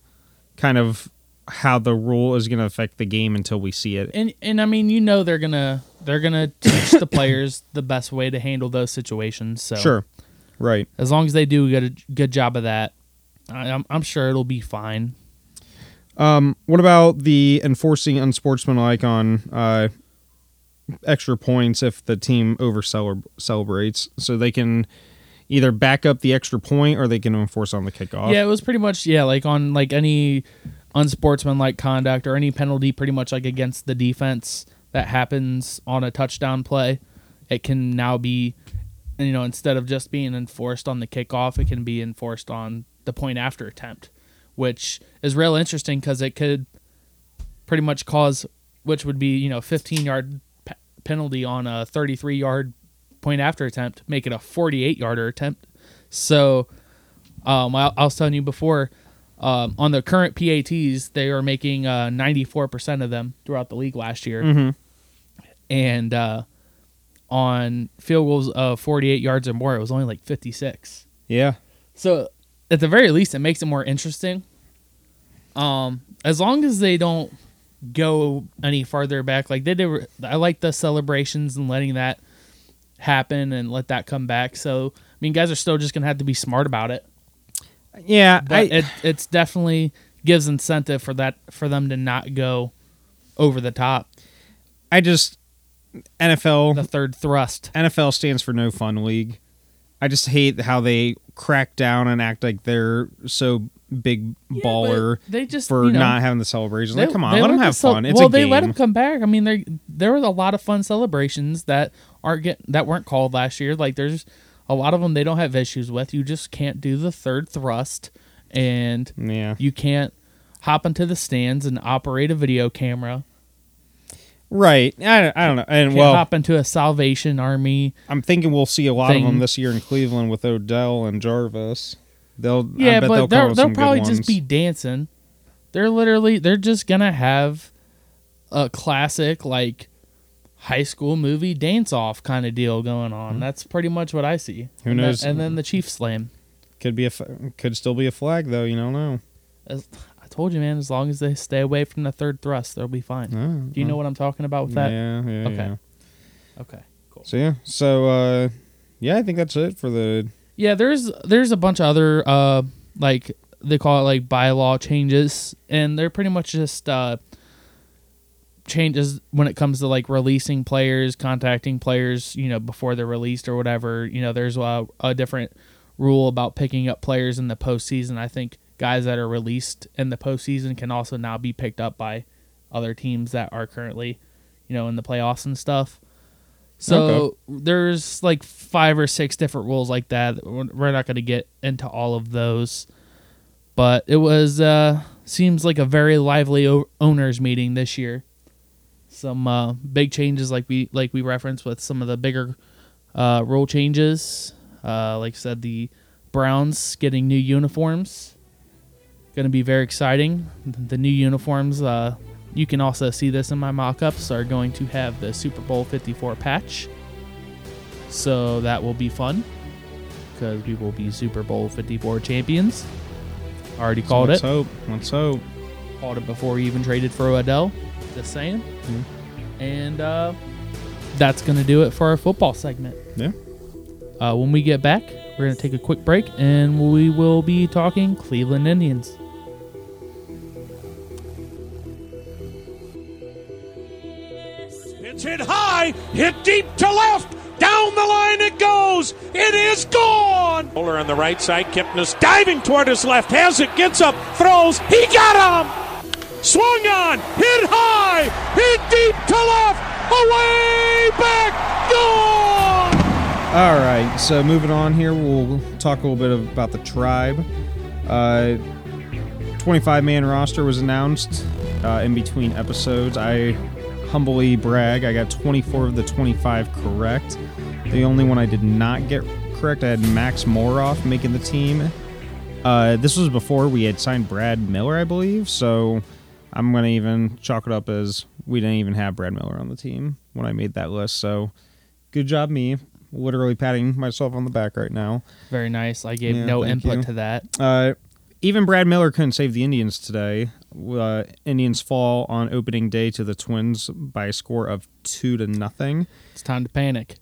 kind of how the rule is going to affect the game until we see it. And and I mean, you know, they're gonna they're gonna teach the players the best way to handle those situations. So Sure, right. as long as they do a good job of that, I, I'm I'm sure it'll be fine. Um, what about the enforcing unsportsmanlike on uh, extra points if the team over celebrates, so they can either back up the extra point or they can enforce on the kickoff. Yeah, it was pretty much yeah, like on like any unsportsmanlike conduct or any penalty, pretty much like against the defense that happens on a touchdown play. It can now be, you know, instead of just being enforced on the kickoff, it can be enforced on the point after attempt, which is real interesting because it could pretty much cause, which would be you know, 15 yard pe- penalty on a 33 yard point after attempt, make it a 48 yarder attempt. So, um, I, I was telling you before, um, on the current PATs, they are making uh, 94% of them throughout the league last year. And uh, on field goals of 48 yards or more, it was only like 56. yeah, So at the very least, it makes it more interesting. Um, as long as they don't go any farther back, like they did, I like the celebrations and letting that happen and let that come back. So I mean, guys are still just gonna have to be smart about it, yeah. but I, it it's definitely gives incentive for that for them to not go over the top. I just NFL The third thrust. NFL stands for no fun league. I just hate how they crack down and act like they're so big baller but they just, for you know, not having the celebrations. Like, come on, let them have cel- fun. It's well, a they game. Well, they let them come back. I mean, there there were a lot of fun celebrations that aren't get that weren't called last year. Like there's a lot of them they don't have issues with. You just can't do the third thrust, and yeah, you can't hop into the stands and operate a video camera. right. I, I don't know. And Can't well, hop into a Salvation Army. I'm thinking we'll see a lot of them this year in Cleveland with Odell and Jarvis. They'll Yeah, but they'll, they'll, probably just be dancing. They're literally they're just gonna have a classic like high school movie dance off kind of deal going on. Mm-hmm. That's pretty much what I see. Who And that- knows? and then the Chief Slam. could be a could still be a flag though. You don't know. As, I told you, man. As long as they stay away from the third thrust, they'll be fine. Oh, Do you know ah. what I'm talking about with that? Yeah, yeah, Okay. yeah. Okay, cool. So yeah, so uh, yeah, I think that's it for the. Yeah, there's there's a bunch of other uh like they call it like bylaw changes, and they're pretty much just uh changes when it comes to like releasing players, contacting players, you know, before they're released or whatever. You know, there's a, a different rule about picking up players in the postseason. I think guys that are released in the postseason can also now be picked up by other teams that are currently, you know, in the playoffs and stuff. So Okay. there's like five or six different rules like that. We're not going to get into all of those, but it was uh, seems like a very lively o- owners meeting this year. Some uh, big changes, like we like we referenced with some of the bigger uh, rule changes. Uh, like I said, the Browns getting new uniforms, going to be very exciting. The new uniforms, uh, you can also see this in my mock-ups, are going to have the Super Bowl 54 patch. So that will be fun because we will be Super Bowl 54 champions. Already called Let's it. hope. Let's hope. Called it before we even traded for Odell. Just saying. And uh, that's going to do it for our football segment. Yeah. Uh, when we get back, we're going to take a quick break and we will be talking Cleveland Indians. It's hit high, hit deep to left. Down the line it goes. It is gone. Bowler on the right side. Kipnis diving toward his left. Has it. Gets up. Throws. He got him. Swung on. Hit high. Hit deep to left. Away back. Gone. All right, so moving on here, we'll talk a little bit about the tribe. Uh, 25 man roster was announced uh, in between episodes. I humbly brag, I got 24 of the 25 correct. The only one I did not get correct, I had Max Moroff making the team. Uh, this was before we had signed Brad Miller, I believe. So I'm gonna even chalk it up as we didn't even have Brad Miller on the team when I made that list. So good job, me. Literally patting myself on the back right now. Very nice. I gave Yeah, no input you. to that. Uh, even Brad Miller couldn't save the Indians today. Uh, Indians fall on opening day to the Twins by a score of two to nothing. It's time to panic.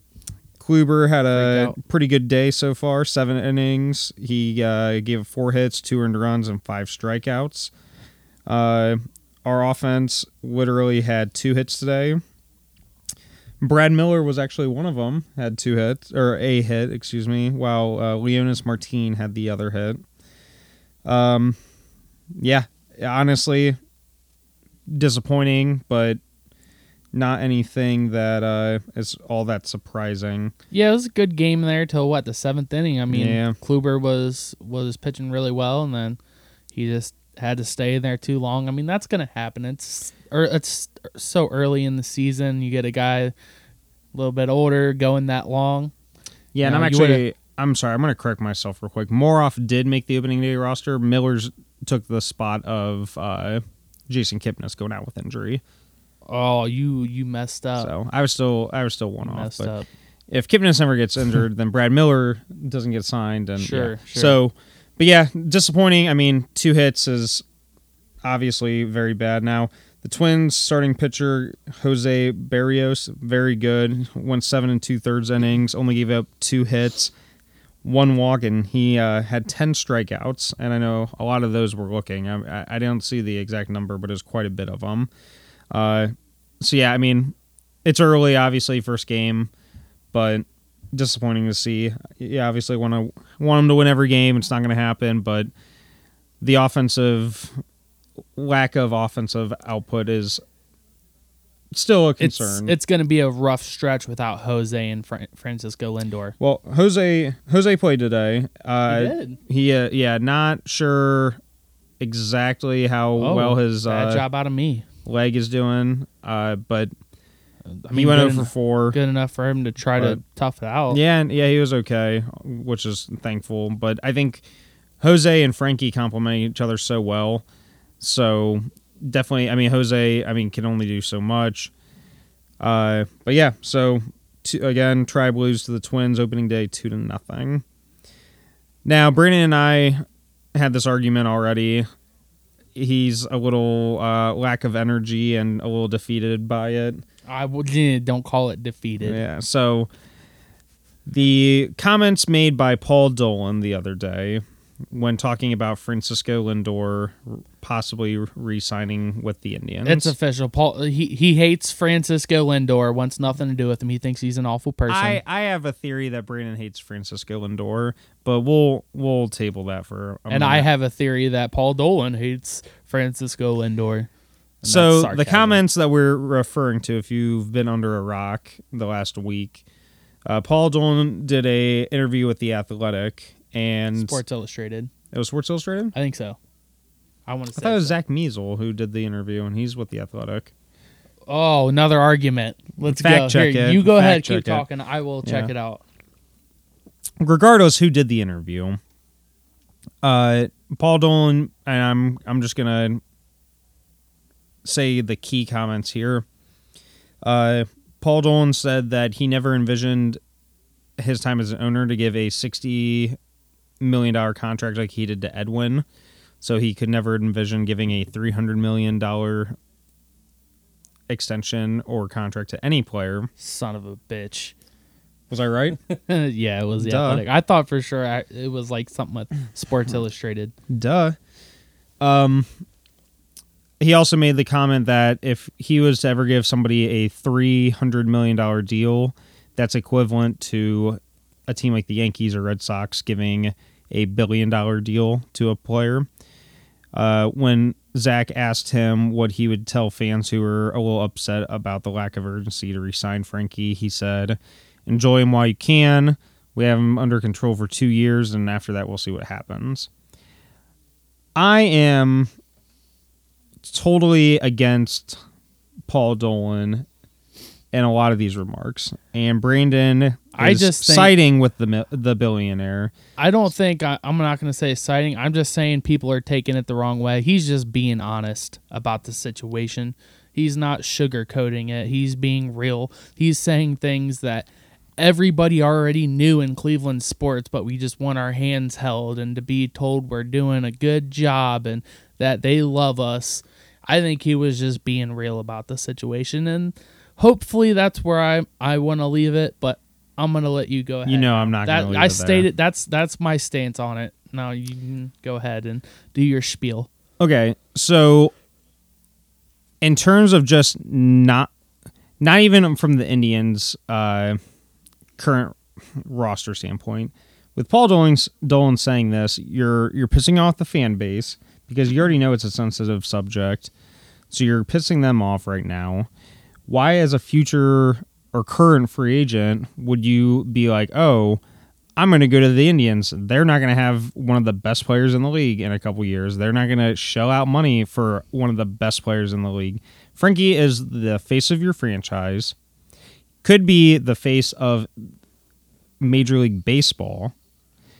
Kluber had a pretty good day so far. Seven innings. He uh, gave four hits, two earned runs, and five strikeouts. Uh, our offense literally had two hits today. Brad Miller was actually one of them. Had two hits or a hit, excuse me. While uh, Leonys Martin had the other hit. Um, yeah, honestly, disappointing, but not anything that uh, is all that surprising. Yeah, it was a good game there till what the seventh inning. I mean, Yeah. Kluber was was pitching really well, and then he just had to stay in there too long. I mean, that's gonna happen. It's or it's so early in the season. You get a guy a little bit older going that long. Yeah, and No, I'm actually I'm sorry, I'm gonna correct myself real quick. Moroff did make the opening day roster. Miller's took the spot of uh, Jason Kipnis going out with injury. Oh, you you messed up. So I was still I was still one You off. messed But up. if Kipnis never gets injured, then Brad Miller doesn't get signed. And Sure, yeah. sure. So, but yeah, disappointing. I mean, two hits is obviously very bad. Now the Twins starting pitcher Jose Berrios, very good. Went seven and two thirds innings. Only gave up two hits, one walk, and he uh, had ten strikeouts. And I know a lot of those were looking. I, I, don't see the exact number, but was quite a bit of them. Uh, so yeah, I mean, it's early, obviously, first game, but disappointing to see. Yeah, obviously want to want him to win every game. It's not going to happen, but the offensive lack of offensive output is still a concern. it's gonna be a rough stretch without Jose and Fran- Francisco Lindor. well, Jose Jose played today. Uh, He did? He uh, yeah, not sure exactly how Oh, well his bad uh, job out of me. leg is doing, uh, but I he went over en- four. good enough for him to try to tough it out. Yeah, and yeah, he was okay, which is thankful. But I think Jose and Frankie complement each other so well. So definitely, I mean, Jose, I mean, can only do so much. Uh, but yeah, so two, again, Tribe lose to the Twins opening day two to nothing. Now, Brandon and I had this argument already. He's a little uh, lack of energy and a little defeated by it. I would don't call it defeated. Yeah. So the comments made by Paul Dolan the other day when talking about Francisco Lindor possibly re-signing with the Indians. It's official. Paul he he hates Francisco Lindor. Wants nothing to do with him. He thinks he's an awful person. I, I have a theory that Brandon hates Francisco Lindor, but we'll we'll table that for a and I have a theory that Paul Dolan hates Francisco Lindor. So the comments that we're referring to, if you've been under a rock the last week, uh, Paul Dolan did a interview with the Athletic, and Sports Illustrated. it was Sports Illustrated. I think so. I want to I say. thought it was. Zach Meisel who did the interview, and he's with the Athletic. Oh, another argument. Let's Fact go. check Here, it. you go Fact ahead. Keep it. talking. I will check Yeah. it out. Regardless, who did the interview? Uh, Paul Dolan, and I'm I'm just gonna say the key comments here. Uh, Paul Dolan said that he never envisioned his time as an owner to give a sixty million dollar contract like he did to Edwin, so he could never envision giving a three hundred million dollar extension or contract to any player. Son of a bitch. Was I right? [laughs] yeah, it was the Duh. athletic. I thought for sure I, it was like something with Sports [laughs] Illustrated. Duh. Um, he also made the comment that if he was to ever give somebody a three hundred million dollar deal, that's equivalent to a team like the Yankees or Red Sox giving a billion dollar deal to a player. Uh, when Zach asked him what he would tell fans who were a little upset about the lack of urgency to resign Frankie, he said, "Enjoy him while you can. We have him under control for two years, and after that, we'll see what happens." I am totally against Paul Dolan in a lot of these remarks. And Brandon I just think- siding with the the billionaire. I don't think I, I'm not going to say citing. I'm just saying people are taking it the wrong way. He's just being honest about the situation. He's not sugarcoating it. He's being real. He's saying things that everybody already knew in Cleveland sports, but we just want our hands held and to be told we're doing a good job and that they love us. I think he was just being real about the situation and hopefully that's where I I want to leave it, but I'm going to let you go ahead. You know I'm not That gonna I it there. stated that's that's my stance on it. Now you can go ahead and do your spiel. Okay, so in terms of just not not even from the Indians' uh, current roster standpoint, with Paul Dolan, Dolan saying this, you're you're pissing off the fan base because you already know it's a sensitive subject, so you're pissing them off right now. Why, as a future or current free agent, would you be like, oh? I'm going to go to the Indians. They're not going to have one of the best players in the league in a couple years. They're not going to shell out money for one of the best players in the league. Frankie is the face of your franchise. Could be the face of Major League Baseball.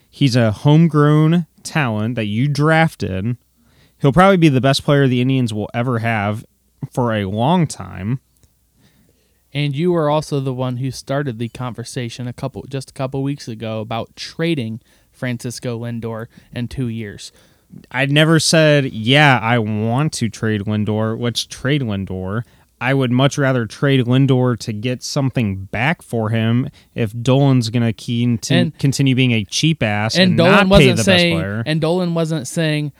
He's a homegrown talent that you drafted. He'll probably be the best player the Indians will ever have for a long time. And you were also the one who started the conversation a couple just a couple weeks ago about trading Francisco Lindor in 2 years. I never said, yeah, I want to trade Lindor. Let's trade Lindor. I would much rather trade Lindor to get something back for him if Dolan's going to keen to And- continue being a cheap ass and and, Dolan not pay wasn't the saying best player. and Dolan wasn't saying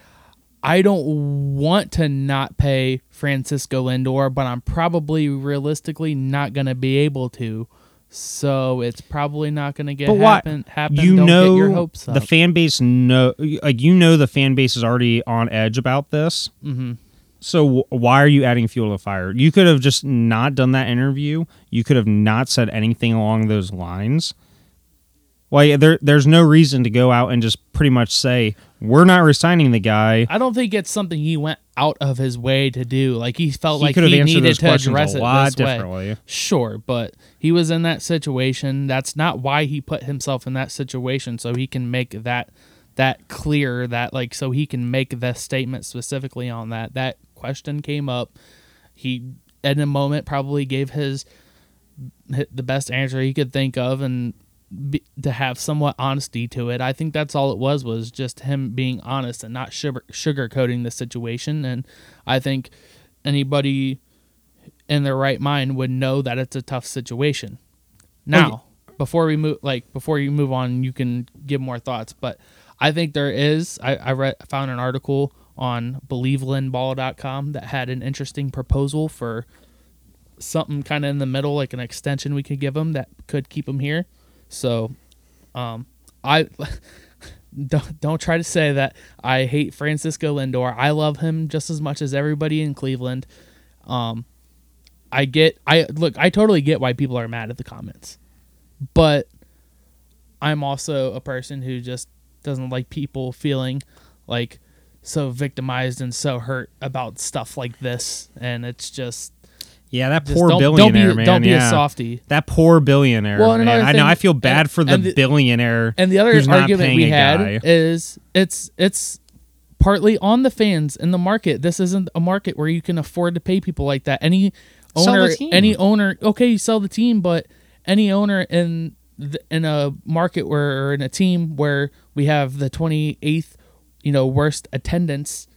I don't want to not pay Francisco Lindor, but I'm probably realistically not going to be able to. So it's probably not going to get but what? happen. Happen. you don't know get your hopes up. the fan base know like you know the fan base is already on edge about this. Mhm. So w- why are you adding fuel to the fire? You could have just not done that interview. You could have not said anything along those lines. Like there, there's no reason to go out and just pretty much say we're not resigning the guy. I don't think it's something he went out of his way to do. Like he felt He like he needed to address a it this way. Sure, but he was in that situation. That's not why he put himself in that situation. So he can make that that clear. That like so he can make the statement specifically on that. That question came up. He in a moment probably gave his the best answer he could think of and be, to have somewhat honesty to it. I think that's all it was was just him being honest and not sugar sugarcoating the situation. And I think anybody in their right mind would know that it's a tough situation. Now, before we move, like before you move on, you can give more thoughts. But I think there is. I, I read found an article on BelieveLandBall.com that had an interesting proposal for something kind of in the middle, like an extension we could give him that could keep him here. So, um, I [laughs] don't don't try to say that I hate Francisco Lindor. I love him just as much as everybody in Cleveland. Um, I get I look I totally get why people are mad at the comments, but I'm also a person who just doesn't like people feeling like so victimized and so hurt about stuff like this, and it's just Yeah, that just poor don't, don't billionaire be man. don't be yeah. a softy. That poor billionaire. Well, man. another I know. I feel bad and- for the, and the- billionaire. And the other argument we had guy. is it's it's partly on the fans in the market. This isn't a market where you can afford to pay people like that. Any Sell the owner, team. any owner, okay, you sell the team, but any owner in the, in a market where or in a team where we have the 28th, you know, worst attendance,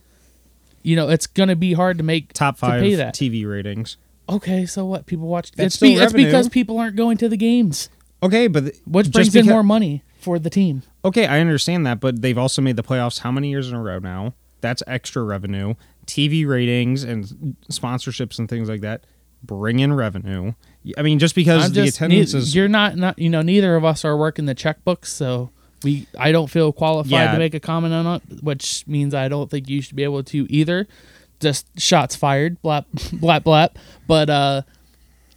you know, it's going to be hard to make Top to five pay that. TV ratings. Okay, so what? People watch. That's be, it's because people aren't going to the games, Okay, but th- which just brings in more money for the team. Okay, I understand that, but they've also made the playoffs how many years in a row now? That's extra revenue. TV ratings and sponsorships and things like that bring in revenue. I mean, just because I'm the just attendance nei- is you're not not you know neither of us are working the checkbooks, so we I don't feel qualified Yeah. to make a comment on it, which means I don't think you should be able to either. Just shots fired, blap [laughs] blap blap. But uh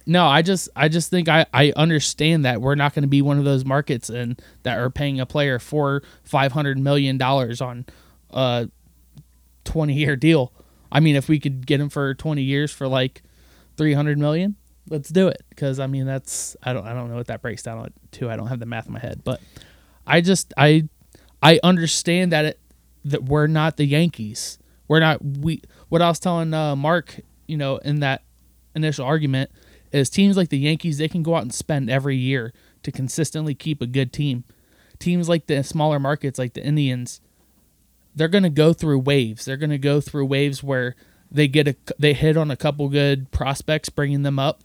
no, I just I just think I I understand that we're not going to be one of those markets and that are paying a player four five hundred million dollars on a twenty year deal. I mean, if we could get him for twenty years for like three hundred million, let's do it because I mean that's I don't I don't know what that breaks down to. I don't have the math in my head, but I just I I understand that it that we're not the Yankees. We're not we. What I was telling uh, Mark, you know, in that initial argument, is teams like the Yankees they can go out and spend every year to consistently keep a good team. Teams like the smaller markets, like the Indians, they're going to go through waves. They're going to go through waves where they get a they hit on a couple good prospects, bringing them up.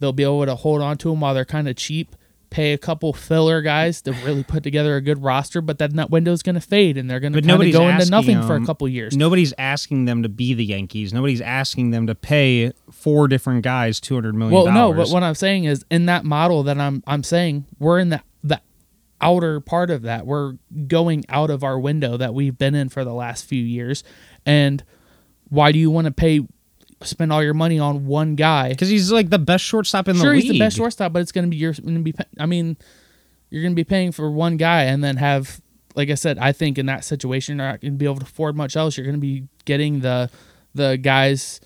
They'll be able to hold on to them while they're kind of cheap, pay a couple filler guys to really put together a good roster, but then that window's going to fade and they're going to go into nothing for a couple years. Nobody's asking them to be the Yankees. Nobody's asking them to pay four different guys two hundred million. Well, no, but what I'm saying is in that model that I'm I'm saying we're in the the outer part of that. We're going out of our window that we've been in for the last few years, and why do you want to pay spend all your money on one guy? Because he's like the best shortstop in sure, the league. Sure, he's the best shortstop, but it's going to be you're going to be. I mean, you're going to be paying for one guy and then have, like I said, I think in that situation you're not going to be able to afford much else. You're going to be getting the the guys.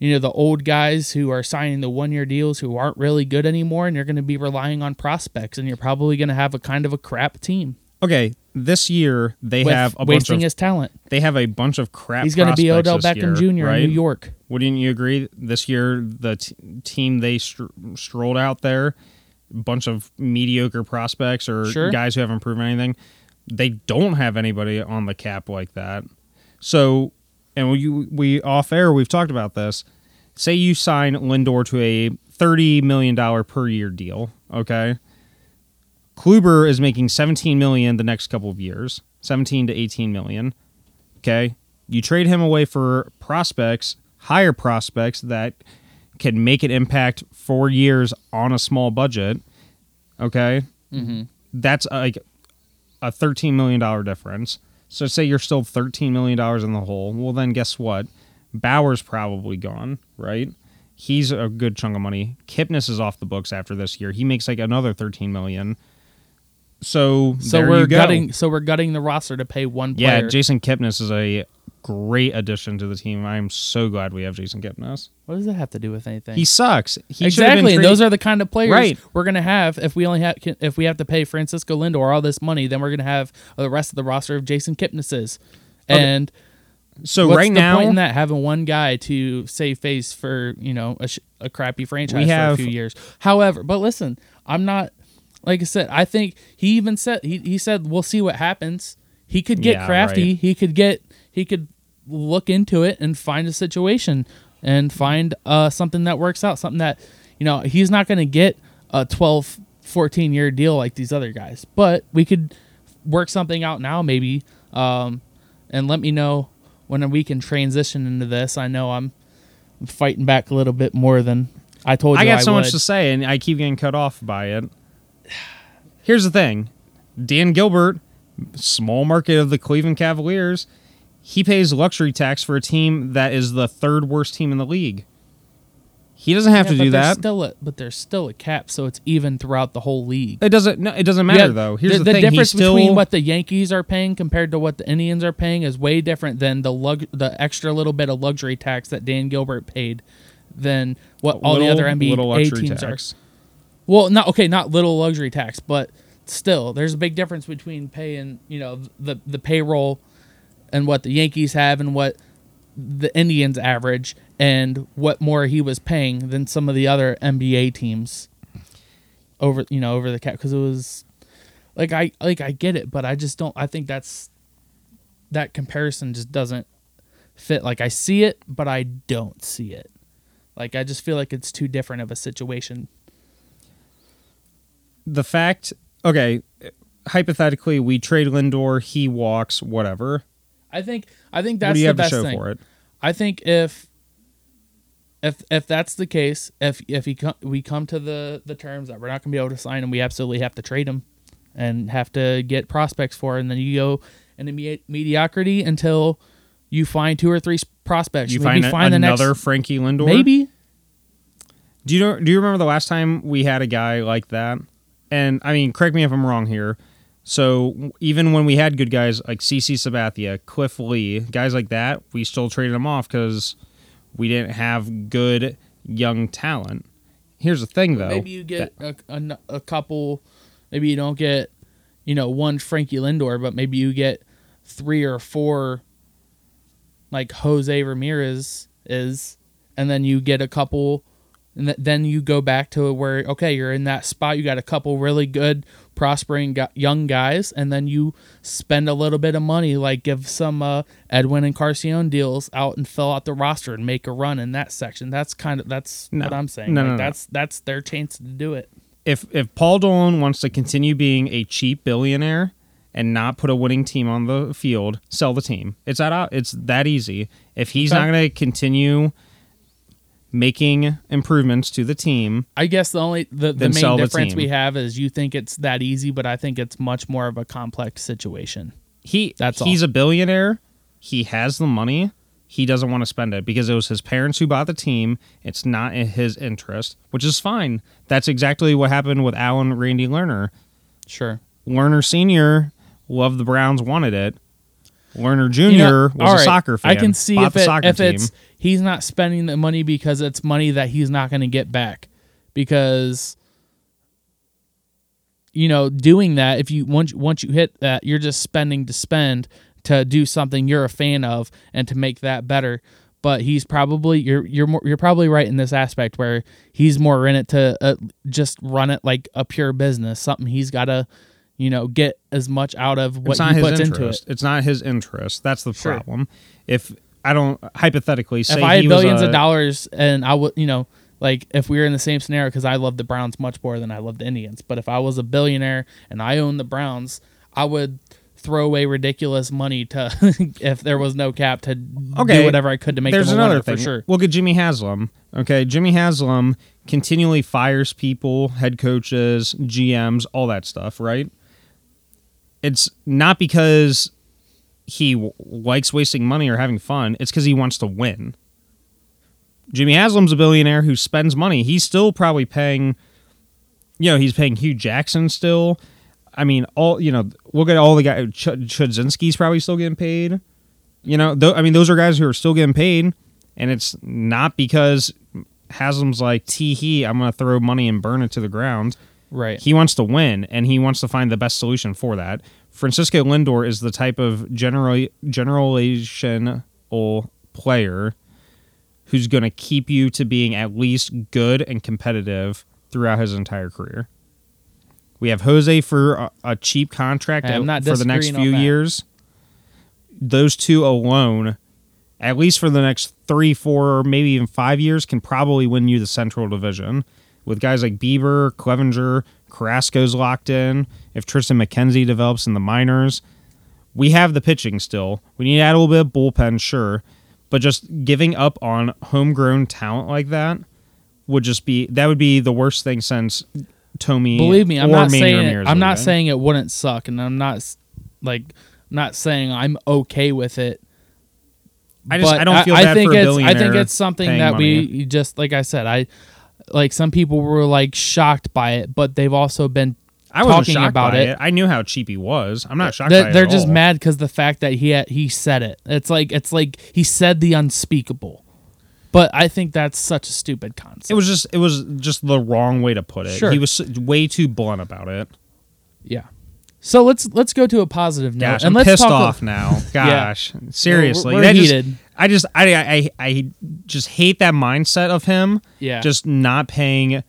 You know the old guys who are signing the one-year deals who aren't really good anymore, and you're going to be relying on prospects, and you're probably going to have a kind of a crap team. Okay, this year they have a wasting bunch of his talent. they have a bunch of crap. He's going to be Odell Beckham year, Jr. right? in New York. Wouldn't you agree? This year, the t- team they str- strolled out there, a bunch of mediocre prospects or Sure. guys who haven't proven anything. They don't have anybody on the cap like that. So, and we we off air we've talked about this. Say you sign Lindor to a thirty million dollar per year deal. Okay, Kluber is making seventeen million the next couple of years, seventeen to eighteen million. Okay. You trade him away for prospects, higher prospects that can make an impact for years on a small budget. Okay. Mm-hmm. That's like a $13 million difference. So say you're still $13 million in the hole. Well, then guess what? Bauer's probably gone, right? He's a good chunk of money. Kipnis is off the books after this year. He makes like another 13 million. So, So there we're you go. gutting. So we're gutting the roster to pay one Yeah. Jason Kipnis is a great addition to the team. I am so glad we have Jason Kipnis. what does that have to do with anything? He sucks. He should been exactly. And those are the kind of players Right. we're gonna have if we only have if we have to pay Francisco Lindor all this money. Then we're gonna have the rest of the roster of Jason Kipnises. And so what's right the now point in that having one guy to save face for you know a, sh- a crappy franchise We for have- a few years. However, but listen, I'm not like I said. I think he even said he he said we'll see what happens. He could get Yeah, crafty. right. He could get he could look into it and find a situation and find uh, something that works out. Something that you know he's not going to get a 12, 14 year deal like these other guys, but we could work something out now maybe. Um, and let me know when we can transition into this. I know I'm fighting back a little bit more than I told you. I got so would. much to say, and I keep getting cut off by it. Here's the thing: Dan Gilbert, small market of the Cleveland Cavaliers, he pays luxury tax for a team that is the third worst team in the league. He doesn't have Yeah, to do that. Still a, but there's still a cap, so it's even throughout the whole league. it doesn't. No, it doesn't matter Yeah, though. Here's the, thing: difference still, between what the Yankees are paying compared to what the Indians are paying is way different than the lug- the extra little bit of luxury tax that Dan Gilbert paid than what all the other NBA teams tax. are. Well, not okay, not little luxury tax, but still, there's a big difference between paying you know the the payroll and what the Yankees have and what the Indians average and what more he was paying than some of the other NBA teams over you know over the cap because it was like I like I get it, but I just don't. I think that's that comparison just doesn't fit. Like I see it, but I don't see it. Like I just feel like it's too different of a situation. The fact. Okay, hypothetically, we trade Lindor, he walks, whatever. I think I think that's what do you the have to show thing. for it? I think if if if that's the case, if if he we come to the the terms that we're not going to be able to sign him, we absolutely have to trade him and have to get prospects for, it. and then you go into me- mediocrity until you find two or three prospects. You Maybe find, a- find the another next Frankie Lindor. maybe. Do you know? Do you remember the last time we had a guy like that? And I mean, correct me if I'm wrong here. So even when we had good guys like CC Sabathia, Cliff Lee, guys like that, we still traded them off because we didn't have good young talent. here's the thing though. maybe you get a, a, a couple. Maybe you don't get, you know, one Frankie Lindor, but maybe you get three or four, like Jose Ramirez is, and then you get a couple, and th- then you go back to where okay, you're in that spot. You got a couple really good, prospering gu- young guys, and then you spend a little bit of money, like give some uh, Edwin Encarnacion deals out and fill out the roster and make a run in that section. That's kind of that's No. what I'm saying. No, Like, no, no. That's that's their chance to do it. if if Paul Dolan wants to continue being a cheap billionaire and not put a winning team on the field, sell the team. It's that it's that easy. If he's Okay. not going to continue making improvements to the team, I guess the only the, the main difference we have is you think it's that easy, but I think it's much more of a complex situation. he That's he's all. a billionaire. He has the money. He doesn't want to spend it because it was his parents who bought the team. It's not in his interest, which is fine. That's exactly what happened with Al and Randy Lerner. Sure. Lerner Senior loved the Browns, wanted it. Lerner Junior You know, was a right, soccer fan. I can see if it, soccer if it's he's not spending the money because it's money that he's not going to get back because you know doing that if you once once you hit that you're just spending to spend to do something you're a fan of and to make that better but he's probably you're you're more, you're probably right in this aspect where he's more in it to uh, just run it like a pure business something he's got to you know get as much out of what he his puts into it interest. It's not his interest. That's the Sure. problem. If I don't hypothetically say if I had billions a- of dollars and I would, you know, like if we were in the same scenario, because I love the Browns much more than I love the Indians. But if I was a billionaire and I owned the Browns, I would throw away ridiculous money to [laughs] if there was no cap to Okay, do whatever I could to make There's them a another thing. for sure. Look at Jimmy Haslam. Okay, Jimmy Haslam continually fires people, head coaches, GMs, all that stuff. Right? It's not because he w- likes wasting money or having fun. It's because he wants to win. Jimmy Haslam's a billionaire who spends money. He's still probably paying. You know, he's paying Hue Jackson still. I mean, all you know. Look at all the guys. Ch- Chudzinski's probably still getting paid. You know, th- I mean, those are guys who are still getting paid, and it's not because Haslam's like, tee hee, I'm going to throw money and burn it to the ground. Right. He wants to win, and he wants to find the best solution for that. Francisco Lindor is the type of general generational player who's going to keep you to being at least good and competitive throughout his entire career. We have Jose for a, a cheap contract Hey, I'm not for the next few years. Those two alone, at least for the next three, four, maybe even five years, can probably win you the Central Division. With guys like Bieber, Clevinger, Carrasco's locked in. If Triston McKenzie develops in the minors, we have the pitching still. We need to add a little bit of bullpen, sure, but just giving up on homegrown talent like that would just be that would be the worst thing since Tommy. Believe me, I'm not Manny saying it, I'm not saying it wouldn't suck, and I'm not like not saying I'm okay with it. I just I don't feel I, bad think for a it's billionaire. I think it's something that money. we just like I said I like some people were like shocked by it, but they've also been I wasn't talking shocked about by it. it. I knew how cheap he was. I'm not shocked. They're, by it they're just all. mad because the fact that he had, he said it. It's like it's like he said the unspeakable. But I think that's such a stupid concept. It was just it was just the wrong way to put it. Sure. He was way too blunt about it. yeah. So let's let's go to a positive note Gosh, and I'm let's pissed talk off now. [laughs] Gosh, seriously, we're that just-. I just I, I I just hate that mindset of him. Yeah. just not paying.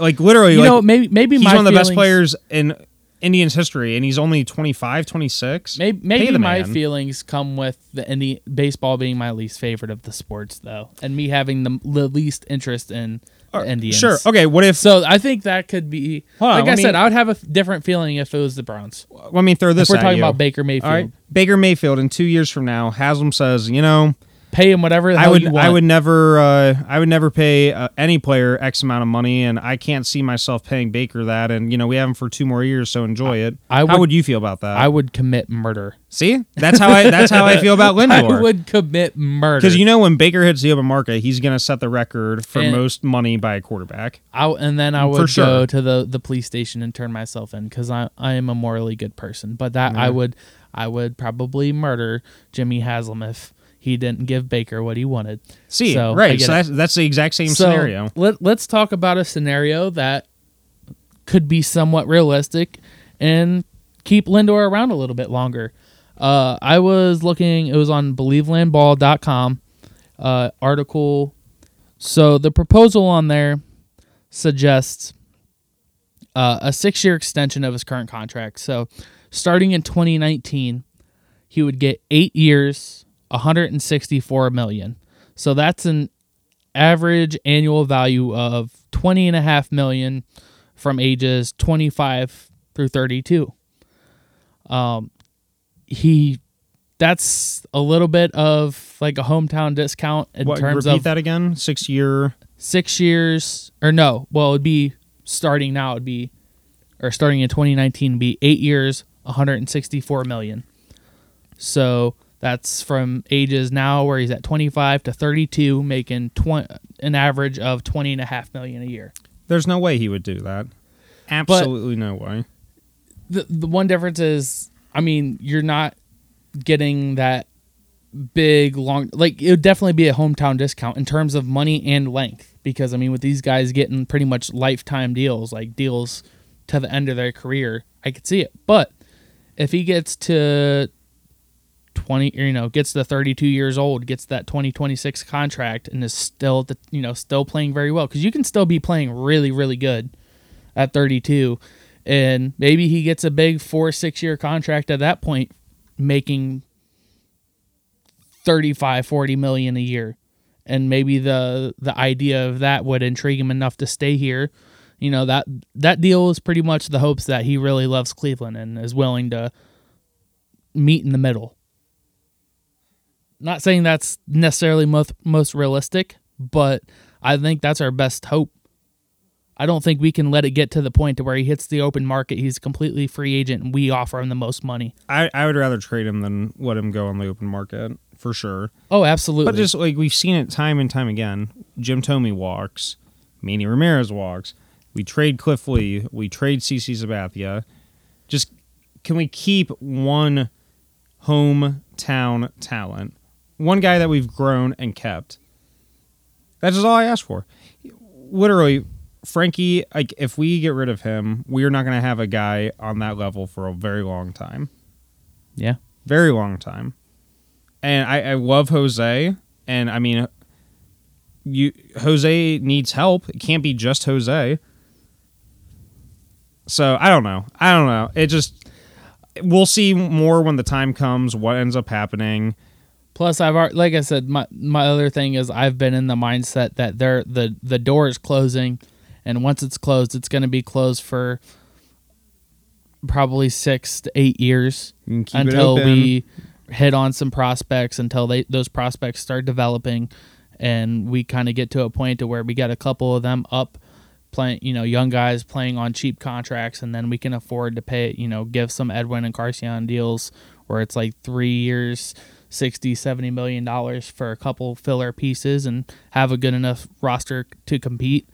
Like literally, You like, know, maybe maybe he's one of the best players in Indians history, and he's only 25, 26. Maybe, maybe my feelings come with the Indi- baseball being my least favorite of the sports, though, and me having the, the least interest in the Indians. Sure. Okay. What if? So I think that could be. On, like I me- said, I would have a f- different feeling if it was the Browns. let me throw this. If we're talking you. about Baker Mayfield, All right, Baker Mayfield in two years from now, Haslam says, you know, pay him whatever I would. I would never uh, I would never pay uh, any player X amount of money, and I can't see myself paying Baker that. And you know we have him for two more years, so enjoy it. I How would- would you feel about that? I would commit murder. see that's how I that's how I feel about [laughs] Lindor. I would commit murder Because you know when Baker hits the open market, he's gonna set the record for And- most money by a quarterback. I, and then I For would go to the, the police station and turn myself in because I I am a morally good person. But that I would I would probably murder Jimmy Haslam if he didn't give Baker what he wanted. See, So, right. So that's, that's the exact same So, scenario. Let, let's talk about a scenario that could be somewhat realistic and keep Lindor around a little bit longer. Uh, I was looking, it was on believelandball.com uh, article. So the proposal on there suggests uh, a six year extension of his current contract. So starting in 2019, he would get eight years, 164 million. So that's an average annual value of 20 and a half million from ages 25 through 32. Um, he that's a little bit of like a hometown discount in What, terms repeat of that again. Six year. six years or no well it'd be starting now it'd be or starting in 2019 would be eight years 164 million so that's from ages now where he's at 25 to 32 making 20, an average of 20 and a half million a year There's no way he would do that. Absolutely no way. the, the one difference is i mean you're not getting that big long like it would definitely be a hometown discount in terms of money and length because i mean with these guys getting pretty much lifetime deals like deals to the end of their career i could see it but if he gets to 20 you know gets to 32 years old gets that 2026 contract and is still the you know still playing very well. Because you can still be playing really really good at 32 and maybe he gets a big four six year contract at that point making 35 40 million a year. And maybe the the idea of that would intrigue him enough to stay here. You know that that deal is pretty much the hopes that he really loves cleveland and is willing to meet in the middle not saying that's necessarily most most realistic but i think that's our best hope I don't think we can let it get to the point to where he hits the open market. He's a completely free agent, and we offer him the most money. I, I would rather trade him than let him go on the open market for sure. Oh, absolutely. But just like we've seen it time and time again, Jim Thome walks, Manny Ramirez walks. We trade Cliff Lee. We trade CC Sabathia. Just can we keep one hometown talent, one guy that we've grown and kept? That's just all I ask for. Literally, Frankie. Like if we get rid of him, we are not going to have a guy on that level for a very long time yeah. very long time. And I, I love Jose, and I mean, you Jose needs help. It can't be just Jose. So I don't know. I don't know. It just we'll see more when the time comes. What ends up happening? Plus, I've like I said, my my other thing is I've been in the mindset that there the the door is closing, and once it's closed, it's going to be closed for probably six to eight years You can keep it until we hit on some prospects until they those prospects start developing and we kind of get to a point to where we get a couple of them up playing you know young guys playing on cheap contracts and then we can afford to pay you know give some Edwin Encarnacion deals where it's like three years 60 70 million dollars for a couple filler pieces and have a good enough roster to compete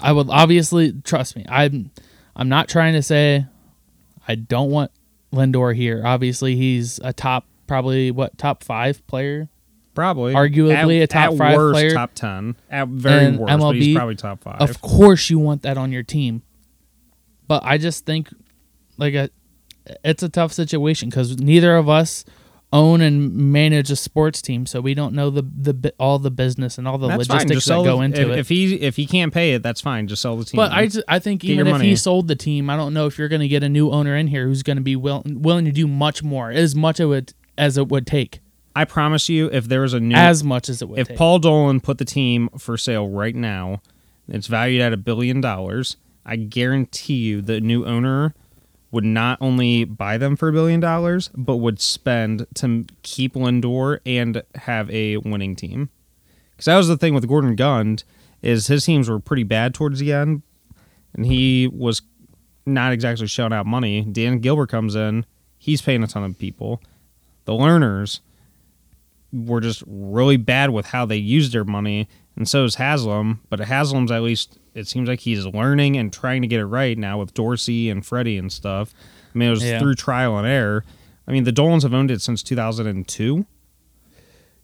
i would obviously trust me i'm i'm not trying to say i don't want lindor here obviously he's a top probably what top five player Probably, Arguably At- a top five worst, player. top ten. At very And worst, but he's MLB, probably top five. Of course, you want that on your team, but I just think like a, it's a tough situation because neither of us own and manage a sports team, so we don't know the the all the business and all the that's logistics that go the- into if, it. If he if he can't pay it, that's fine. Just sell the team. but I, I think even if money. he sold the team, I don't know if you're going to get a new owner in here who's going to be will, willing to do much more, as much of it as it would take, I promise you, if there was a new as much as it would if take. Paul Dolan put the team for sale right now, it's valued at a billion dollars. I guarantee you the new owner would not only buy them for a billion dollars, but would spend to keep Lindor and have a winning team. Because that was the thing with Gordon Gund is his teams were pretty bad towards the end, and he was not exactly shelling out money. Dan Gilbert comes in, he's paying a ton of people. The Lerners were just really bad with how they used their money, and so is Haslam. But Haslam's at least it seems like he's learning and trying to get it right now with Dorsey and Freddie and stuff. I mean, it was Yeah. through trial and error. I mean, the Dolans have owned it since 2002.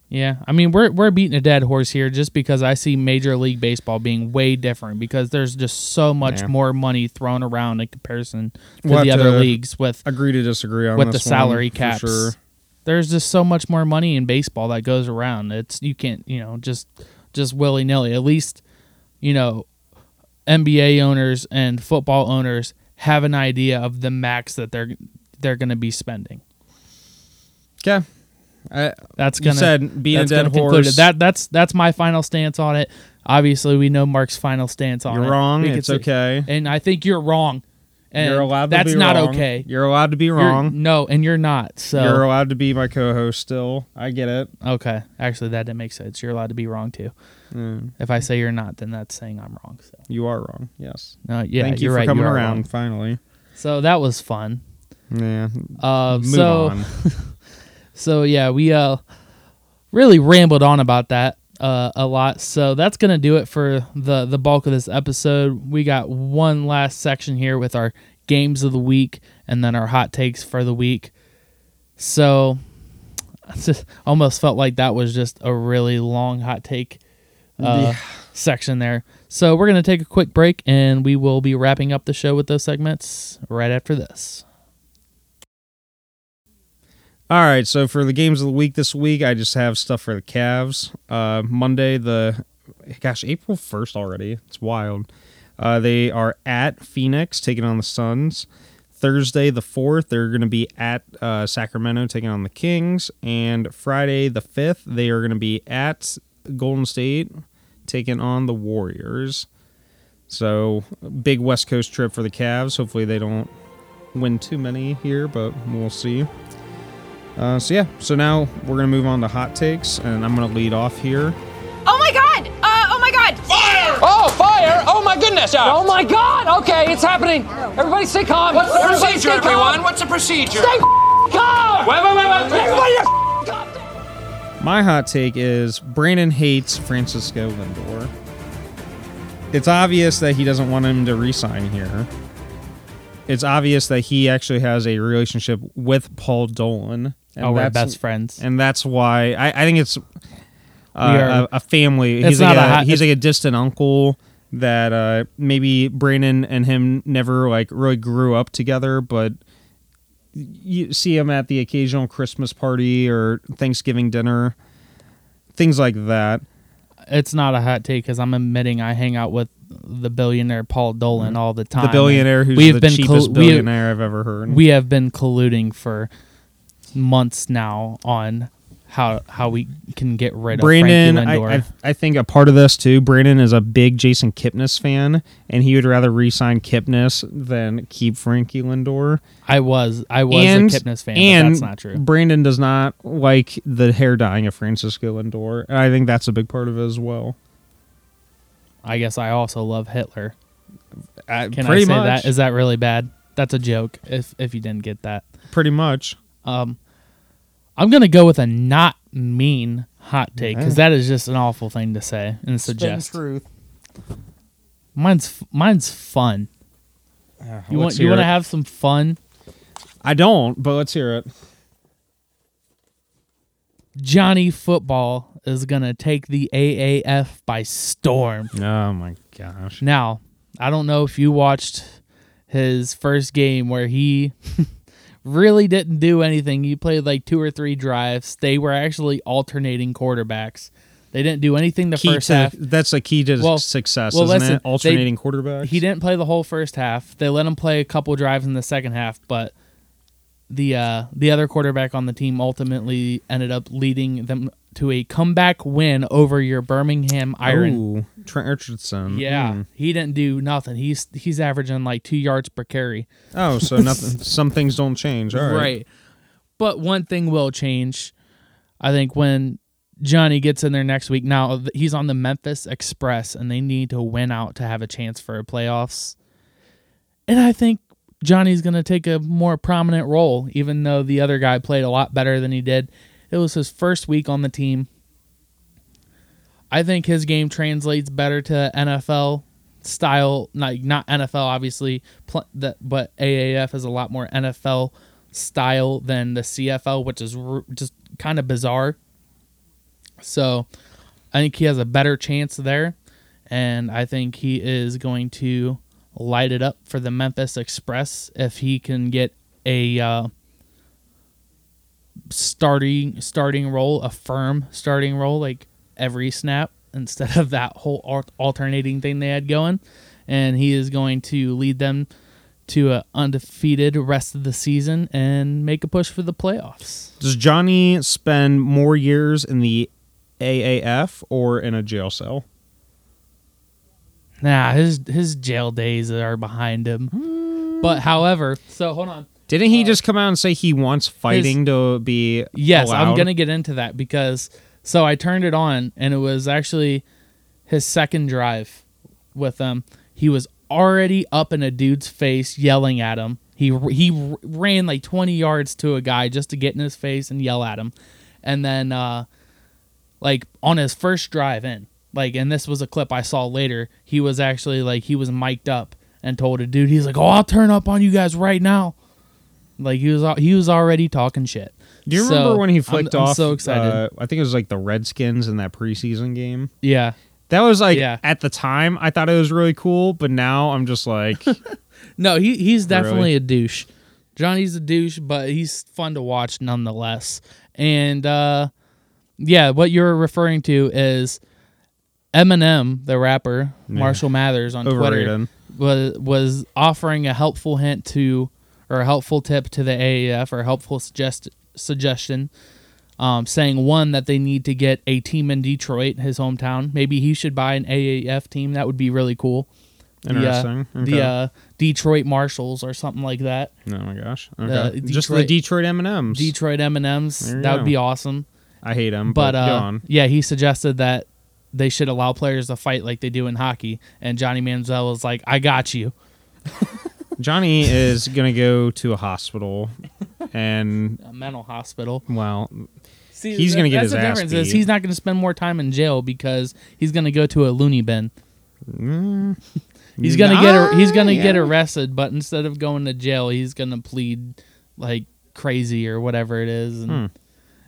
Yeah, I mean we're we're beating a dead horse here just because I see Major League Baseball being way different because there's just so much Yeah. more money thrown around in comparison to We'll the other to leagues with Agree to disagree on with the one, salary for caps. Sure. There's just so much more money in baseball that goes around. It's you can't you know just just willy nilly. At least you know NBA owners and football owners have an idea of the max that they're they're going to be spending. Okay. I, That's gonna said being a dead horse. it. That that's that's my final stance on it. Obviously, we know Mark's final stance on it. you're it. wrong. We could It's okay. and I think you're wrong. And you're allowed to that's be not wrong. okay. You're allowed to be You're- wrong. no, and you're not. So You're allowed to be my co-host still. I get it. okay, actually, that didn't make sense. You're allowed to be wrong too. Mm, If I say you're not, then that's saying I'm wrong. So you are wrong. Yes. no, yeah, Thank you you're for right. coming are around wrong. finally. So that was fun. Yeah. Uh, Move so on. [laughs] So yeah, we uh really rambled on about that uh, a lot. So that's gonna do it for the the bulk of this episode. We got one last section here with our games of the week and then our hot takes for the week. So [laughs] I just almost felt like that was just a really long hot take uh, section there. So we're gonna take a quick break and we will be wrapping up the show with those segments right after this. All right, so for the games of the week this week, I just have stuff for the Cavs. Uh, Monday, the gosh, April first already. It's wild. Uh, they are at Phoenix taking on the Suns. Thursday, the fourth, they're going to be at uh, Sacramento taking on the Kings, and Friday, the fifth, they are going to be at Golden State taking on the Warriors. So big West Coast trip for the Cavs. Hopefully, they don't win too many here, but we'll see. Uh, so yeah, so now we're gonna move on to hot takes, and I'm gonna lead off here. Oh my god! Uh, oh my god! Fire! Oh, fire! Oh my goodness! Oh my God! Okay, it's happening. Everybody, stay calm. What's the Everybody procedure, stay calm. everyone? What's the procedure? Stay calm. Wait, wait, wait, wait. Everybody, calm. My hot take is Brandon hates Francisco Lindor. It's obvious that he doesn't want him to resign here. It's obvious that he actually has a relationship with Paul Dolan. And Oh, we're best friends. and that's why I, I think it's uh, are- a, a family. It's he's not like a a, hot- he's like a distant uncle that uh, maybe Brandon and him never like really grew up together, but you see him at the occasional Christmas party or Thanksgiving dinner, things like that. it's not a hot take because I'm admitting I hang out with the billionaire Paul Dolan all the time. The billionaire who's we've the been cheapest we- billionaire I've ever heard. We, have been colluding for months now on how how we can get rid Brandon, of Frankie Lindor. I, I, I think a part of this too. Brandon is a big Jason Kipnis fan, and he would rather re-sign Kipnis than keep Frankie Lindor. I, was I was and, a Kipnis fan, and but that's not true. Brandon does not like the hair dyeing of Francisco Lindor, and I think that's a big part of it as well. I guess I also love Hitler. Uh, Can I say much, that? Is that really bad? That's a joke. If if you didn't get that, pretty much. Um, I'm gonna go with a not mean hot take because that is just an awful thing to say and suggest. truth. Mine's mine's fun. You want you want to have some fun? I don't, but let's hear it. Johnny Football is gonna take the AAF by storm. Oh my gosh. Now, I don't know if you watched his first game where he [laughs] really didn't do anything. You played like two or three drives. They were actually alternating quarterbacks. They didn't do anything the Key first to, half. that's a key to Well- success, well, isn't listen, it? Alternating quarterbacks. He didn't play the whole first half. They let him play a couple drives in the second half, but the uh, the other quarterback on the team ultimately ended up leading them to a comeback win over your Birmingham Iron. Ooh, Trent Richardson. Yeah, Hmm. he didn't do nothing. He's he's averaging like two yards per carry. Oh, so [laughs] nothing. some things don't change. All right. right, But one thing will change. I think when Johnny gets in there next week. Now he's on the Memphis Express, and they need to win out to have a chance for playoffs. And I think Johnny's going to take a more prominent role, even though the other guy played a lot better than he did. It was his first week on the team. I think his game translates better to NFL style, like not NFL obviously, pl- that but AAF is a lot more NFL style than the CFL, which is r- just kind of bizarre. So I think he has a better chance there. And I think he is going to light it up for the Memphis Express if he can get a uh, starting starting role, a firm starting role, like every snap [laughs] instead of that whole alternating thing they had going. And he is going to lead them to an undefeated rest of the season and make a push for the playoffs. Does Johnny spend more years in the AAF or in a jail cell? Nah, his his jail days are behind him. Hmm. But however, so hold on. Didn't he just come out and say he wants fighting to be Yes, I'm gonna get into that because so I turned it on and it was actually his second drive with them. He was already up in a dude's face yelling at him. He he ran like 20 yards to a guy just to get in his face and yell at him, and then uh, like on his first drive in, like and this was a clip I saw later. He was actually like he was mic'd up and told a dude he's like, "Oh, I'll turn up on you guys right now." Like he was he was already talking shit. Do you So, remember when he I'm- flicked I'm so excited. uh, I think it was like the Redskins in that preseason game. yeah. That was like Yeah. at the time I thought it was really cool, but now I'm just like, [laughs] No, he he's definitely Really? a douche. Johnny's a douche, but he's fun to watch nonetheless. And uh yeah, what you're referring to is Eminem, the rapper, Marshall Mathers on Twitter was was offering a helpful hint to or a helpful tip to the AAF or a helpful suggest suggestion um, saying one that they need to get a team in Detroit, his hometown. Maybe he should buy an AAF team. That would be really cool. The, uh, Interesting. The uh, Detroit Marshals or something like that. oh my gosh, the okay. just the Detroit- Detroit M and M's. Detroit M and M's. That would be awesome. I hate them, but, But go uh, yeah, he suggested that they should allow players to fight like they do in hockey. And Johnny Manziel was like, "I got you." [laughs] Johnny is gonna go to a hospital, [laughs] and A mental hospital. well, See, He's gonna get that's his the ass difference is he's not going to spend more time in jail because he's going to go to a loony bin. He's gonna get ar- he's gonna Ah, get arrested, but instead of going to jail, he's gonna plead like crazy or whatever it is. And Hmm.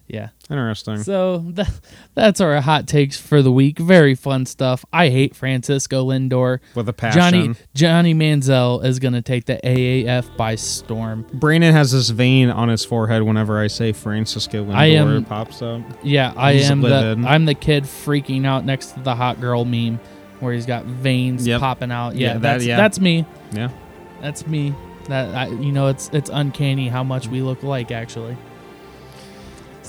Yeah. interesting. So that, that's our hot takes for the week. Very fun stuff. I hate Francisco Lindor. With a passion. Johnny Johnny Manziel is gonna take the AAF by storm. Brandon has this vein on his forehead whenever I say Francisco Lindor I am- pops up. Yeah, I He's am the. I'm the kid freaking out next to the hot girl meme where he's got veins Yep. popping out. Yeah, Yeah, that- that's yeah. that's me. Yeah. That's me. That I, you know, it's it's uncanny how much we look alike actually.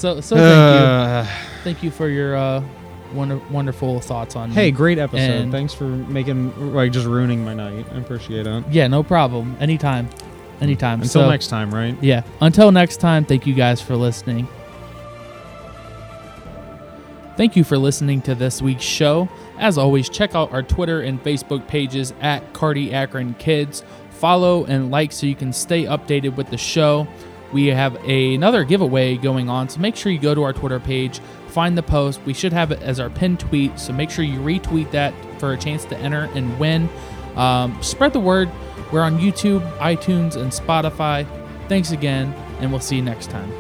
So so thank Uh, you, thank you for your uh, wonder, wonderful thoughts on. Hey, great episode. And- Thanks for making like just ruining my night. I appreciate it. Yeah, no problem. Anytime, anytime. Until So, next time, right? Yeah. Until next time, thank you guys for listening. Thank you for listening to this week's show. As always, check out our Twitter and Facebook pages at Cardi Akron Kids. Follow and like so you can stay updated with the show. We have a, another giveaway going on, so make sure you go to our Twitter page, find the post. We should have it as our pinned tweet, so make sure you retweet that for a chance to enter and win. Um, spread the word. We're on YouTube, iTunes, and Spotify. Thanks again, and we'll see you next time.